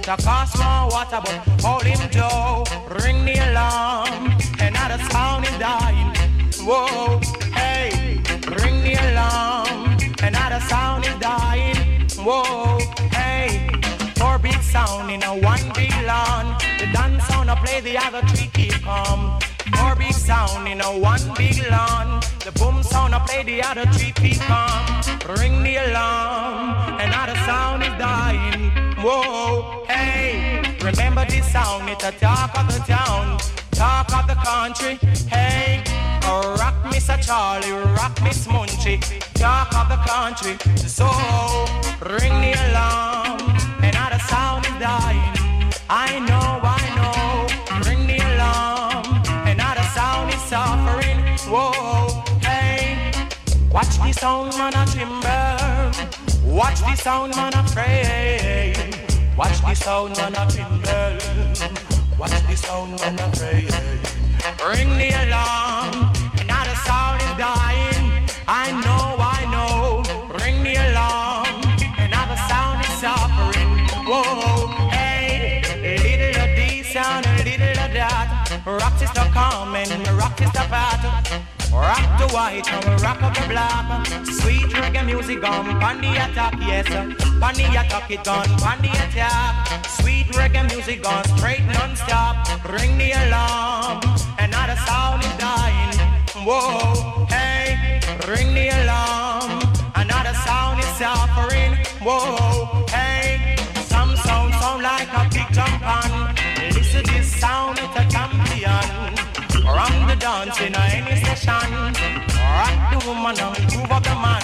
The cost want water, but hold him Joe. Ring the alarm. Another sound is dying. Whoa, hey, ring the alarm. Another sound is dying. Whoa, hey, four big sound in a one big lawn. The dance sound I play, the other three keep calm. Four big sound in a one big lawn. The boom sound I play the other three feet calm. Ring the sound? It's a talk of the town, talk of the country. Hey, oh, rock Mr. Charlie, rock Miss Munchie, talk of the country. So ring the alarm, another sound is dying. I know, I know, ring the alarm, another sound is suffering. Whoa, hey, watch the sound man a timber, watch the sound man a pray, watch the sound man a timber, watch the sound when I pray. Ring the alarm, another sound is dying. I know, I know, ring the alarm, another sound is suffering. Whoa, hey, little of this sound, a little of that. Rock is the and rock is the battle. Rock the white and rock up the black. Sweet reggae music on pan the attack, yes. Pan the attack it on pan the attack. Sweet reggae music on straight non-stop. Ring the alarm, another sound is dying. Whoa, hey, ring the alarm, another sound is suffering. Whoa, hey, some sound sound like a big jump on. Listen this sound, it's a champion. Dance in any session. Rock the woman and move up the man.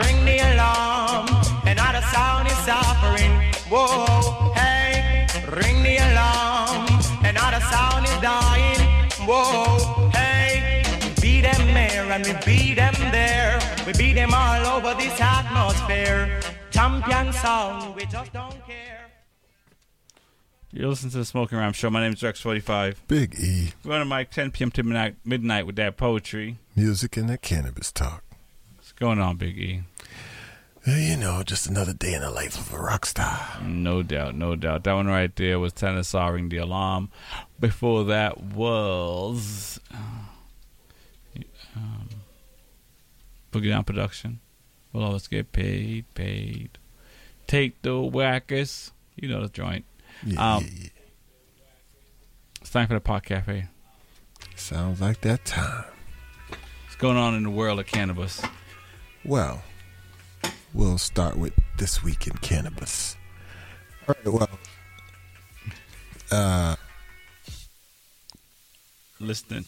Ring the alarm, another sound is suffering. Whoa, hey, ring the alarm, another sound is dying. Whoa, hey, beat them there and we beat them there. We beat them all over this atmosphere. Champion sound, we just don't care. You listen to the Smoking Rhyme Show. My name is Rex45. Big E. We're on mic 10 p.m. to midnight, midnight with that poetry. Music and that cannabis talk. What's going on, Big E? You know, just another day in the life of a rock star. No doubt, no doubt. That one right there was Tenor Saw's Ring the Alarm. Before that was uh, um, Boogie Down Production. We'll always get paid, paid. Take the whackers. You know the joint. Yeah, um, It's time for the Pot Cafe. Sounds like that time. What's going on in the world of cannabis? Well, we'll start with this week in cannabis. All right, well, uh, Listening.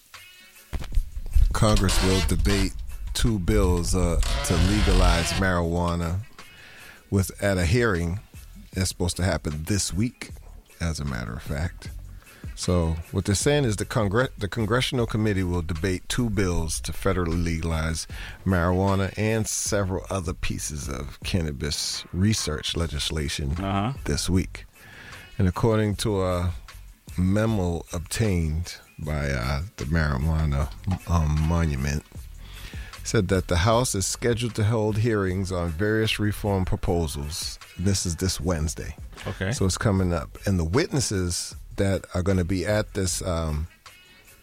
Congress will debate two bills uh, to legalize marijuana with at a hearing that's supposed to happen this week, as a matter of fact. So what they're saying is the Congre- the congressional committee will debate two bills to federally legalize marijuana and several other pieces of cannabis research legislation this week. And according to a memo obtained by uh, the marijuana um, Moment, said that the House is scheduled to hold hearings on various reform proposals. This is this Wednesday. Okay. So it's coming up, and the witnesses that are going to be at this um,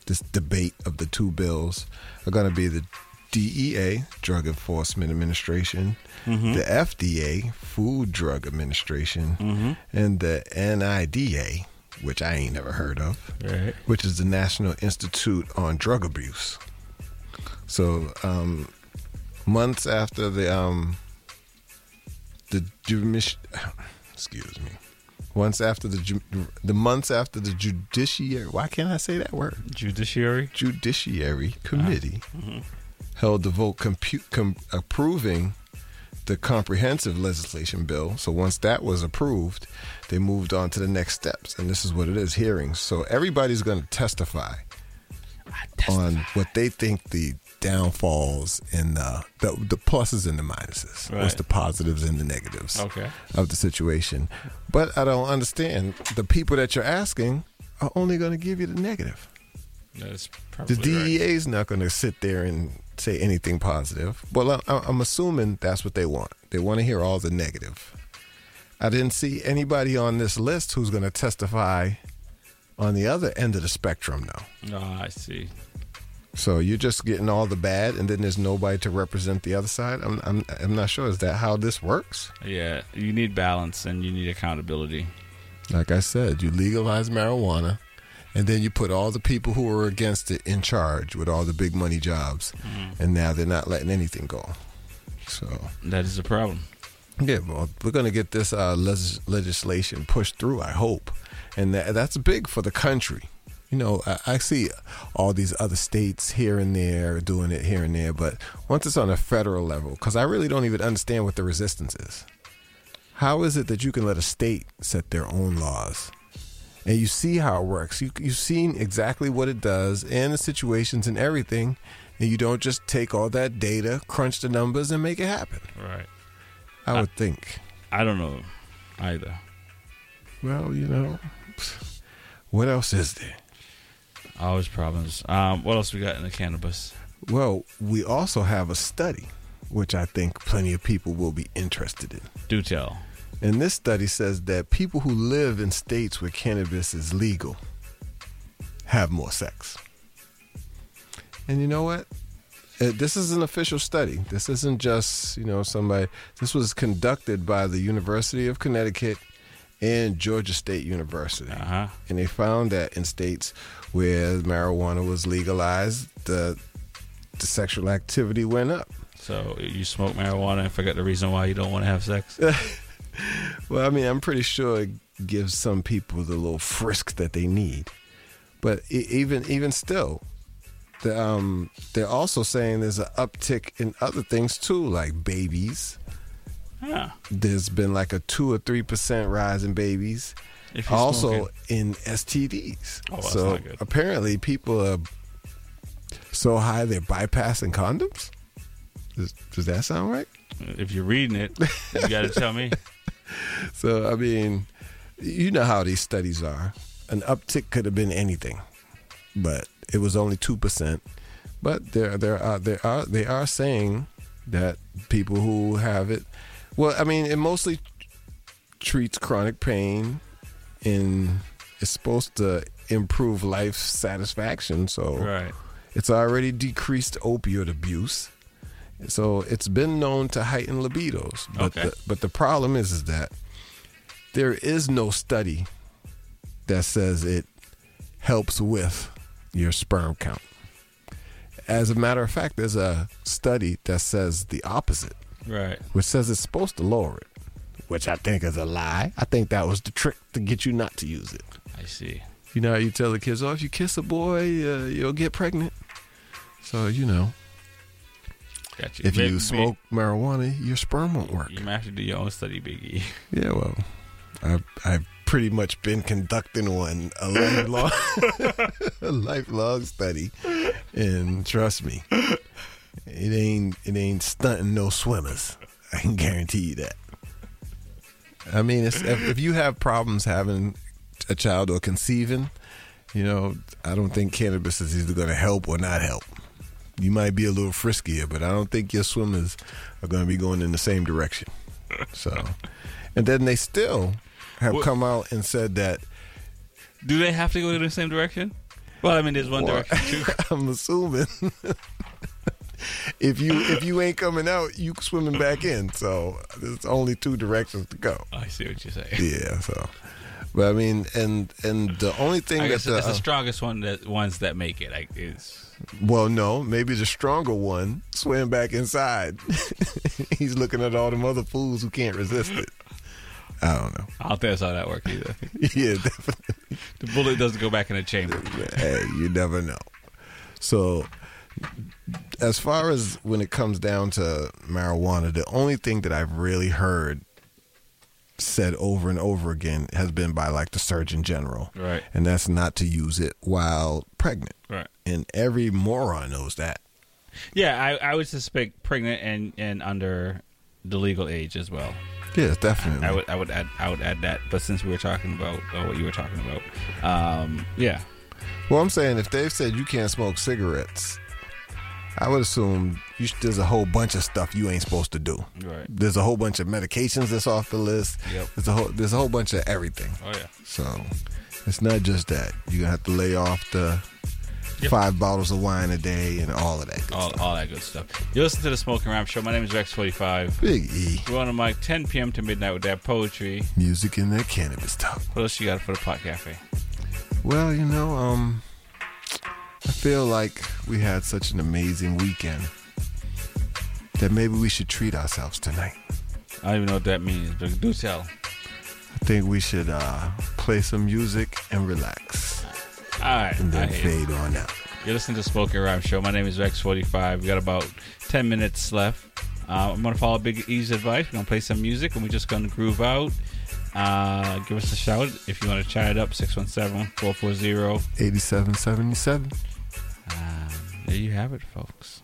this debate of the two bills are going to be the DEA, Drug Enforcement Administration, Mhm. the FDA, Food Drug Administration, Mhm. and the NIDA, which I ain't never heard of, Right. which is the National Institute on Drug Abuse. So, um, months after the um, the excuse me, once after the the months after the judiciary, why can't I say that word? Judiciary. Judiciary Committee Mhm. held the vote compu- com- approving the comprehensive legislation bill. So once that was approved, they moved on to the next steps, and this is what it is: hearings. So everybody's going to testify on what they think the downfalls and the, the the pluses and the minuses. What's the positives and the negatives Okay. of the situation. But I don't understand the people that you're asking are only going to give you the negative. That's The probably right. DEA is not going to sit there and say anything positive. Well, I, I'm assuming that's what they want. They want to hear all the negative. I didn't see anybody on this list who's going to testify on the other end of the spectrum, though. Oh, I see. So you're just getting all the bad, and then there's nobody to represent the other side. I'm, I'm, I'm not sure. Is that how this works? Yeah, you need balance and you need accountability. Like I said, you legalize marijuana, And then you put all the people who were against it in charge with all the big money jobs, Mm. and now they're not letting anything go. So That is a problem. yeah, well, we're going to get this uh, legis- legislation pushed through. I hope, and tha- that's big for the country. You know, I, I see all these other states here and there doing it here and there, but once it's on a federal level, because I really don't even understand what the resistance is. How is it that you can let a state set their own laws? And you see how it works. You, you've seen exactly what it does and the situations and everything. And you don't just take all that data, crunch the numbers, and make it happen. Right. I would think. I don't know either. Well, you know, what else is there? Always problems. Um, what else we got in the cannabis? Well, we also have a study, which I think plenty of people will be interested in. Do tell. And this study says that people who live in states where cannabis is legal have more sex. And you know what? Uh, This is an official study. This isn't just, you know, somebody. This was conducted by the University of Connecticut and Georgia State University. Uh-huh. And they found that in states where marijuana was legalized, the the sexual activity went up. So you smoke marijuana and forget the reason why you don't want to have sex. Well, I mean, I'm pretty sure it gives some people the little frisk that they need, but even even still, the, um, they're also saying there's an uptick in other things too, like babies. Huh. There's been like a two or three percent rise in babies. Also in STDs. Oh, so apparently people are so high they're bypassing condoms. Does, does that sound right? If you're reading it, you got to tell me. So I mean, you know how these studies are. An uptick could have been anything, but it was only two percent. But there, there are, there are, they are saying that people who have it, well, I mean, it mostly treats chronic pain, and it's supposed to improve life satisfaction. So Right. it's already decreased opioid abuse. So it's been known to heighten libidos. But Okay. the, but the problem is is that there is no study that says it helps with your sperm count. As a matter of fact, there's a study that says the opposite, Right. which says it's supposed to lower it, which I think is a lie. I think that was the trick to get you not to use it. I see. You know how you tell the kids, oh, if you kiss a boy, uh, you'll get pregnant. So, you know, Got you. if Big- you big- smoke marijuana, your sperm won't work. You might have to do your own study, Biggie. Yeah, well, I've, I've pretty much been conducting one a lifelong, a lifelong study, and trust me, it ain't it ain't stunting no swimmers. I can guarantee you that. I mean, it's, if, if you have problems having a child or conceiving, you know, I don't think cannabis is either going to help or not help. You might be a little friskier, but I don't think your swimmers are going to be going in the same direction. So, and then they still have What- come out and said that. Do they have to go in the same direction? Well, I mean, there's one Well, direction too. I'm assuming if you if you ain't coming out, you swimming back in. So there's only two directions to go. I see what you're saying. Yeah. So, but I mean, and and the only thing I that the, the uh, strongest one that ones that make it. Like is well, no, maybe the stronger one swam back inside. He's looking at all them other fools who can't resist it. I don't know. I don't think that's how that works either. yeah, definitely. The bullet doesn't go back in the chamber. hey, you never know. So, as far as when it comes down to marijuana, the only thing that I've really heard said over and over again has been by like the Surgeon General, Right. And that's not to use it while pregnant, Right. And every moron knows that. Yeah, I, I would suspect pregnant and, and under the legal age as well. Yes, definitely. I would I would add I would add that. But since we were talking about uh, what you were talking about, um, yeah, Well, I'm saying if they've said you can't smoke cigarettes, I would assume sh- there's a whole bunch of stuff you ain't supposed to do. Right. There's a whole bunch of medications that's off the list. Yep. There's a whole there's a whole bunch of everything. Oh, yeah. So it's not just that. You're gonna have to lay off the Yep. five bottles of wine a day and all of that. Good all, stuff. all that good stuff. You listen to the Smoking Rhyme Show. My name is Rex Forty Five. Big E. We're on the mic 10 p.m. to midnight with that poetry. Music and that cannabis talk. What else you got for the pot cafe? Well, you know, um, I feel like we had such an amazing weekend that maybe we should treat ourselves tonight. I don't even know what that means, but do tell. I think we should uh, play some music and relax. All right. And then I hear you. fade on out. You're listening to Smoking Rhyme Show. My name is Rex45. We got about 10 minutes left. Uh, I'm going to follow Big E's advice. We're going to play some music and we're just going to groove out. Uh, give us a shout if you want to chat it up 617 440 8777. There you have it, folks.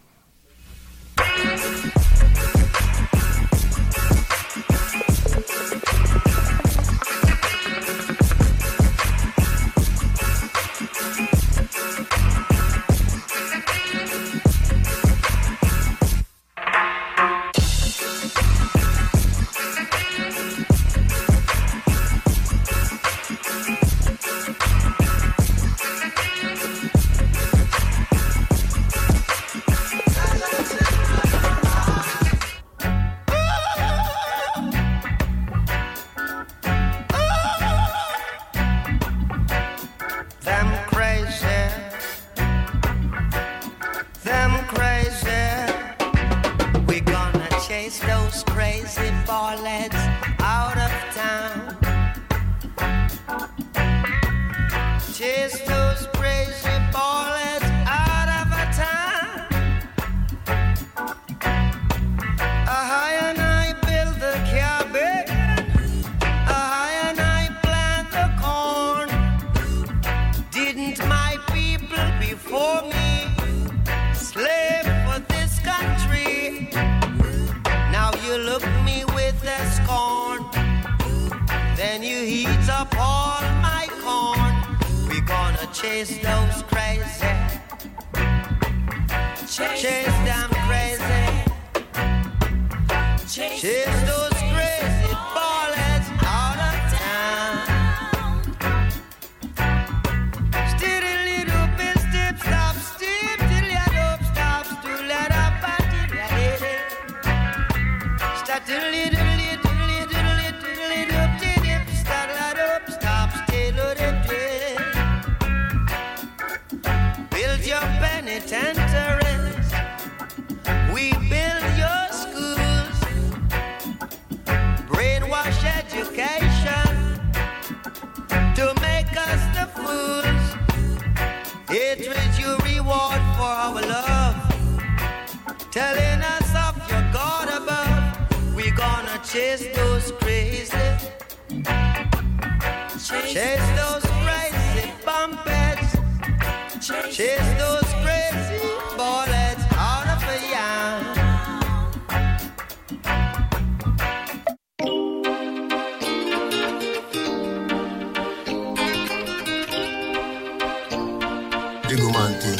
Diggle man thing.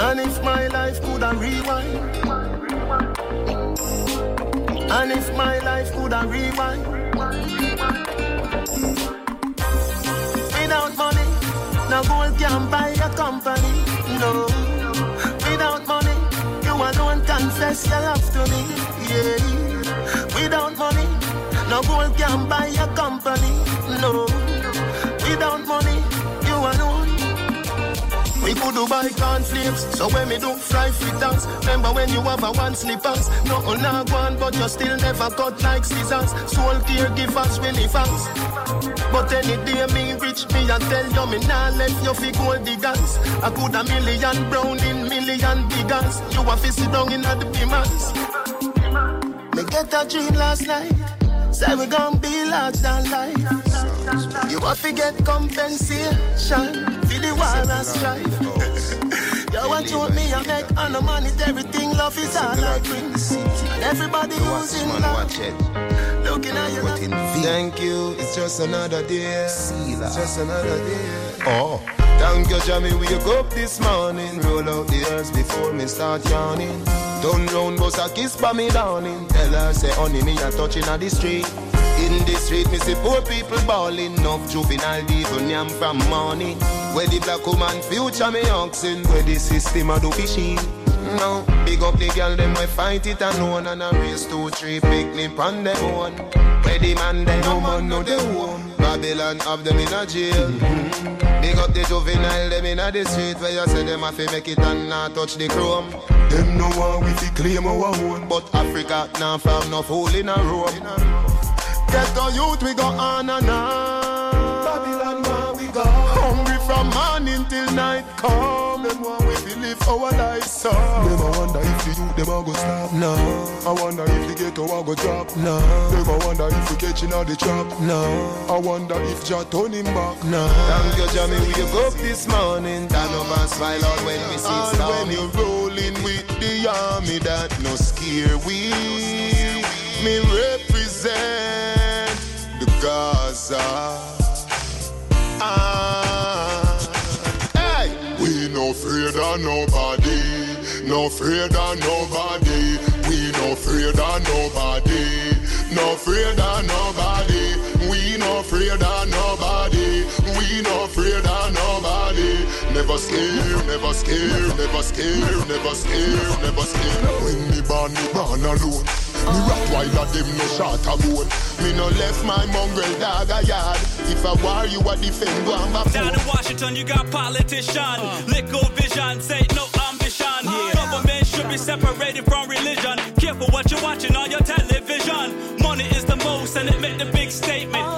And if my life could a rewind, and if my life could a rewind, without money, no gold can buy a company. No, without money, you alone confess your love to me. Yeah, without money, no gold can buy a company. No, without money. We could do buy cornflakes, so when me do fry fritters Remember when you have a one slippers Nothing oh, not one, but you still never cut like scissors. Soul caregivers will live fast But any day me rich me and tell you me nah left you fi gold diggers I could a million brown in million diggers You a fi sit down in a the beamers Me get a dream last night. Say we gon' be large than life. You have to get compensation For the war and strife You want to me I make on the money Everything love is all I bring And everybody using love Looking at you Thank you, it's just another day. It's just another day. Oh, thank you, Jamie. Wake up this morning. Roll out the earth before me start yawning. Turn round, bust a kiss by me dawning. Tell her, say, honey, me a touching at the street. In the street, me see poor people balling. Enough juvenile devil yam from morning. Where the black woman future me oxen. Where the system a do fishy. No, big up the girl, them we fight it alone And a race two, three, picnic on them one Where the man, they no man, no they home Babylon have them in a jail. Mm-hmm. Big up the juvenile, them in a the street where you say them have to make it and not touch the chrome. Them no one we fi claim our own, but Africa now found no fool in a room. Get our youth, we go on and on. Night come. Them want we believe our life so. Them I wonder if the youth them a go stop. No. I wonder if the ghetto a go drop. No. Them I wonder if we catching all the trap. No. I wonder if Jah turn him back. No. Thank you, Jamie. We up this morning. Turn up and smile out when we see it when you're rolling with the army that no scare we. Me represent the Gaza. Ah, nobody, no afraid of nobody. We no afraid of nobody, no afraid of nobody. We no afraid of nobody, we no afraid of nobody. Never scared, never scared, never scared, never scared, never scared. When me born, me born alone. Me Rottweiler them no shot a bone. Me no left my mongrel dog a yard. If I war you a defend go and back Down in Washington, you got politician. Uh. Liquor vision, say no ambition. Uh, Government should be separated from religion. Careful what you're watching on your television. Money is the most, and it make the big statement.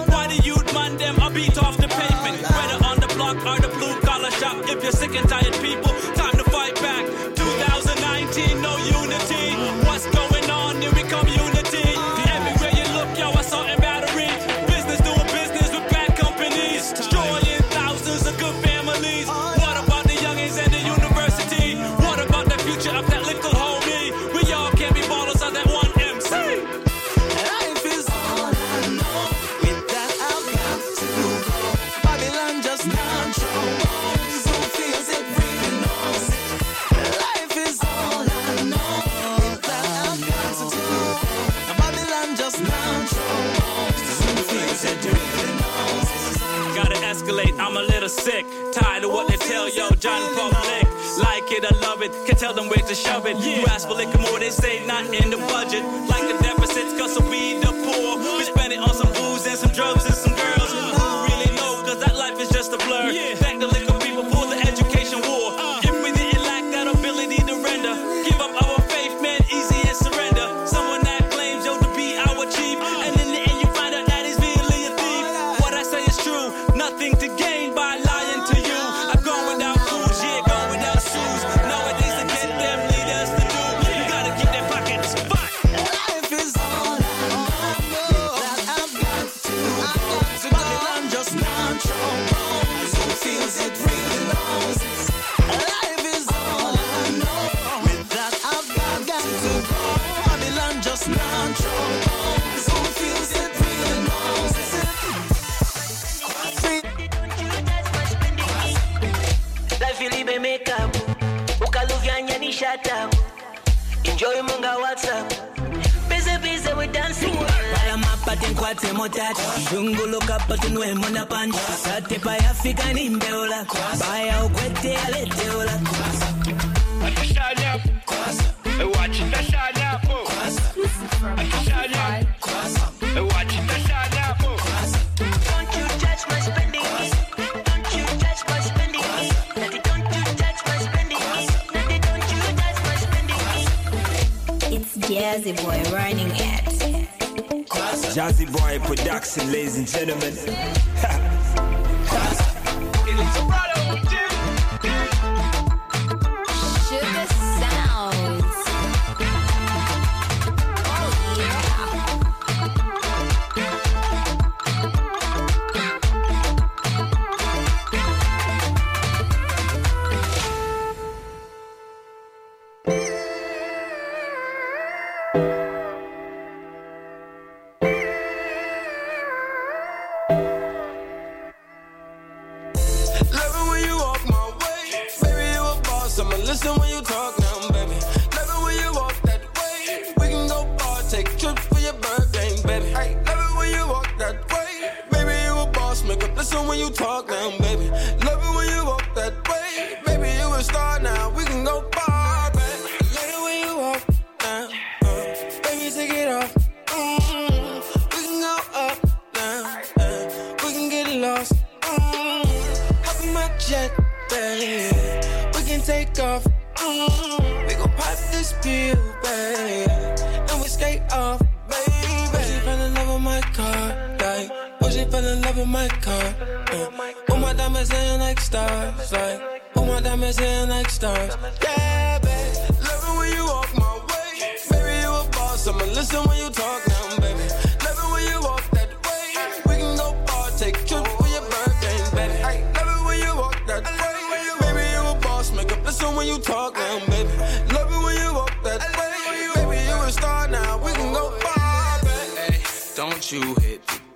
Or love it, can tell them where to shove it. You ask for liquor more, they say not in the budget. Like the deficits, cause we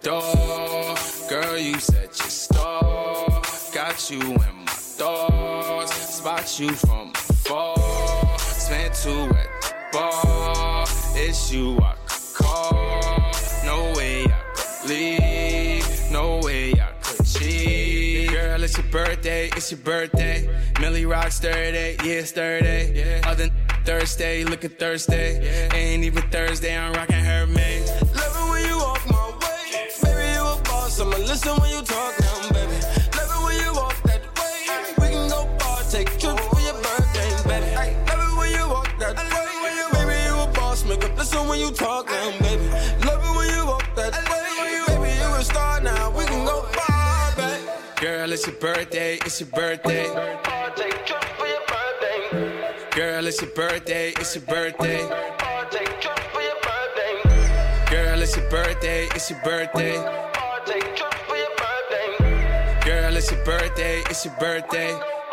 door. Girl, you set your store. Got you in my thoughts. Spot you from afar. Spent two at the bar. It's you I could call. No way I could leave. No way I could cheat. Girl, it's your birthday. It's your birthday. Millie Rock's 30. Yeah, it's 30. Other Thursday, looking Thursday. Ain't even Thursday. I'm rocking. it's your birthday, it's your birthday. Girl, it's your birthday, it's your birthday. Girl, it's your birthday, it's your birthday. Girl, it's your birthday, it's your birthday.